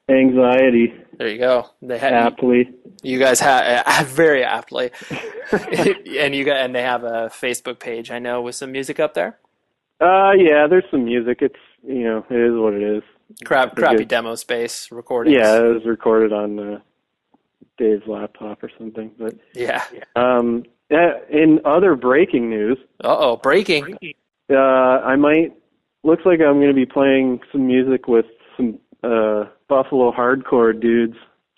Anxiety, There you go. They have aptly. you guys have [laughs] very aptly, [laughs] and you got and they have a Facebook page. I know with some music up there. Uh, yeah, there's some music. It's you know, it is what it is. Crap, crappy demo space recording. Yeah, it was recorded on uh, Dave's laptop or something. But Yeah. um, in other breaking news, Uh oh, breaking. uh, I might looks like I'm going to be playing some music with some uh, Buffalo hardcore dudes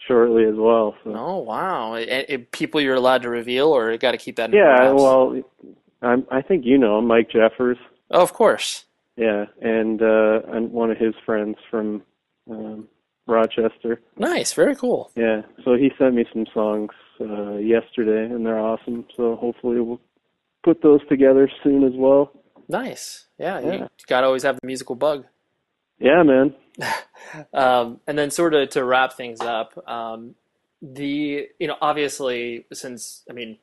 shortly as well. So. Oh wow. And, and people you're allowed to reveal, or got to keep that. In Yeah, well, I'm, I think you know Mike Jeffers. Oh, of course. Yeah, and uh, and one of his friends from um, Rochester. Nice. Very cool. Yeah, so he sent me some songs uh, yesterday, and they're awesome. So hopefully we'll put those together soon as well. Nice. Yeah. Yeah. You got to always have the musical bug. Yeah, man. [laughs] Um, and then sort of to wrap things up, um, the you know obviously since I mean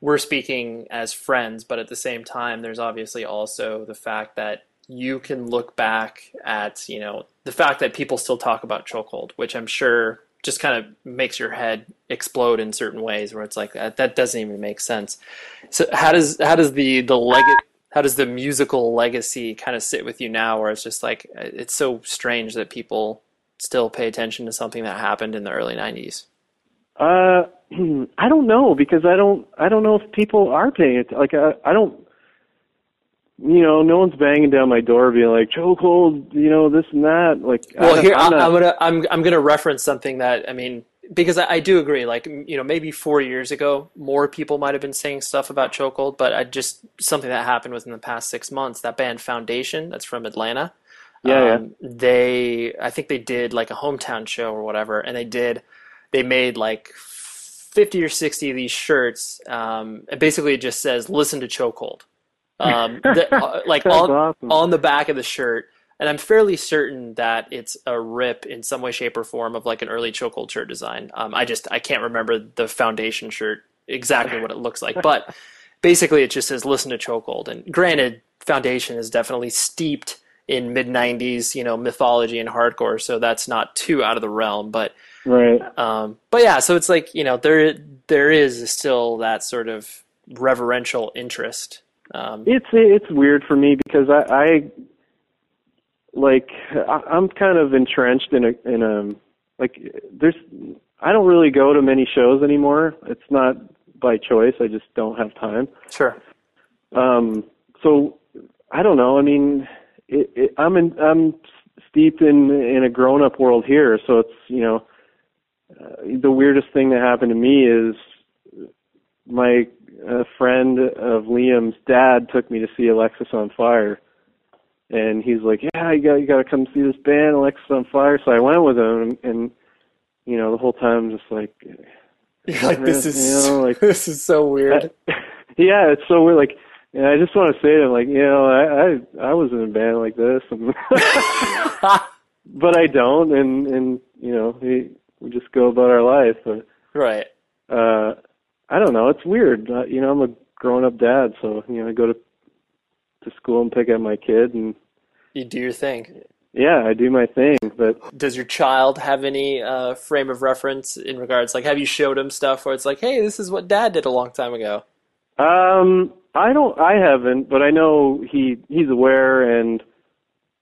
we're speaking as friends, but at the same time, there's obviously also the fact that you can look back at you know the fact that people still talk about chokehold, which I'm sure just kind of makes your head explode in certain ways where it's like that, that doesn't even make sense. So how does how does the the leg how does the musical legacy kind of sit with you now where it's just like it's so strange that people still pay attention to something that happened in the early 90s Uh, [clears throat] I don't know because I don't I don't know if people are paying it. Like I, I don't. you know, no one's banging down my door being like chokehold, you know, this and that. Like, Well, here I'm I, not- I'm gonna I'm I'm gonna reference something that I mean because I, I do agree. Like you know, maybe four years ago, more people might have been saying stuff about chokehold, but I just something that happened within the past six months. That band Foundation, that's from Atlanta. yeah, yeah. um, they I think they did like a hometown show or whatever, and they did they made like fifty or sixty of these shirts. Um, and basically, it just says "Listen to Chokehold," um, the, [laughs] uh, like on awesome. on the back of the shirt. And I'm fairly certain that it's a rip in some way, shape, or form of like an early chokehold shirt design. Um, I just I can't remember the foundation shirt exactly what it looks like, but [laughs] basically it just says "Listen to Chokehold." And granted, foundation is definitely steeped in mid '90s, you know, mythology and hardcore, so that's not too out of the realm. But right. um, but yeah, so it's like you know there there is still that sort of reverential interest. Um, It's it's weird for me because I, I like I, I'm kind of entrenched in a in a like there's I don't really go to many shows anymore. It's not by choice. I just don't have time. sure. Um, so I don't know. I mean, it, it, I'm in, I'm steeped in in a grown up world here. So it's you know, uh, the weirdest thing that happened to me is my uh, friend of Liam's dad took me to see Alexisonfire, and he's like, "Yeah, you got you got to come see this band, Alexisonfire." So I went with him, and, and you know, the whole time I'm just like, [laughs] like this [laughs] You is know, [laughs] like- this is so weird. yeah, it's so weird. Like, and I just want to say to him, like, you know, I I, I was in a band like this, and but I don't, and and you know, we we just go about our life. But right. uh, I don't know. It's weird. Uh, you know, I'm a grown up dad, so you know, I go to to school and pick up my kid, and You do your thing. yeah, I do my thing. But Does your child have any uh, frame of reference in regards? Like, have you showed him stuff where it's like, "Hey, this is what Dad did a long time ago." Um, I don't. I haven't, but I know he he's aware, and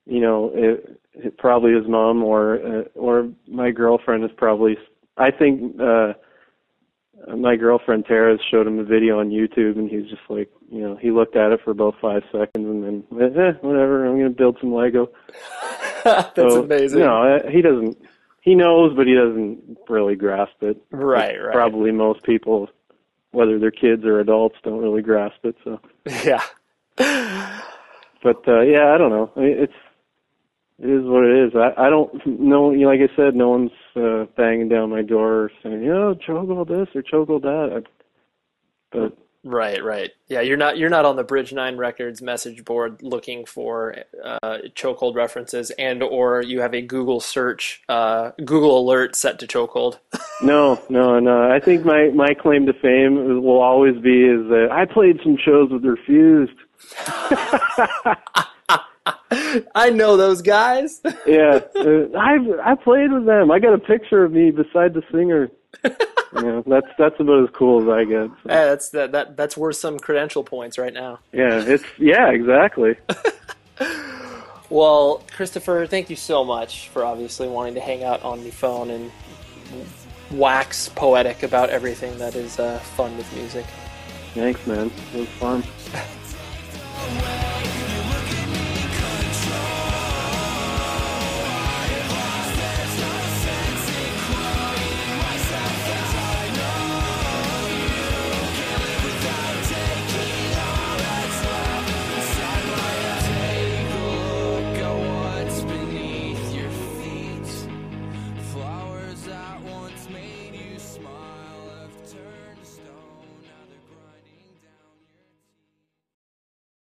you know, it, it probably his mom or uh, or my girlfriend is probably. I think uh, my girlfriend Tara showed him a video on YouTube, and he's just like, you know, he looked at it for about five seconds, and then eh, whatever. I'm gonna build some Lego. [laughs] That's So, amazing. No, uh, he doesn't. He knows, but he doesn't really grasp it. Right, right. Probably most people, whether they're kids or adults, don't really grasp it. So. [laughs] Yeah. but uh yeah i don't know I mean, it's it is what it is i i don't know you know, like i said no one's uh banging down my door saying you know choke all this or choke all that I, but Right, right. Yeah, you're not you're not on the Bridge Nine Records message board looking for uh, chokehold references, and or you have a Google search, uh, Google alert set to chokehold. [laughs] no no no i think my my claim to fame will always be is that i played some shows with refused [laughs] [laughs] [laughs] I know those guys. [laughs] yeah uh, i i played with them i got a picture of me beside the singer [laughs] know that's that's about as cool as i get so. Hey, that's that, that that's worth some credential points right now. yeah it's yeah exactly Well, Christopher, thank you so much for obviously wanting to hang out on the phone and wax poetic about everything that is uh, fun with music. thanks man it was fun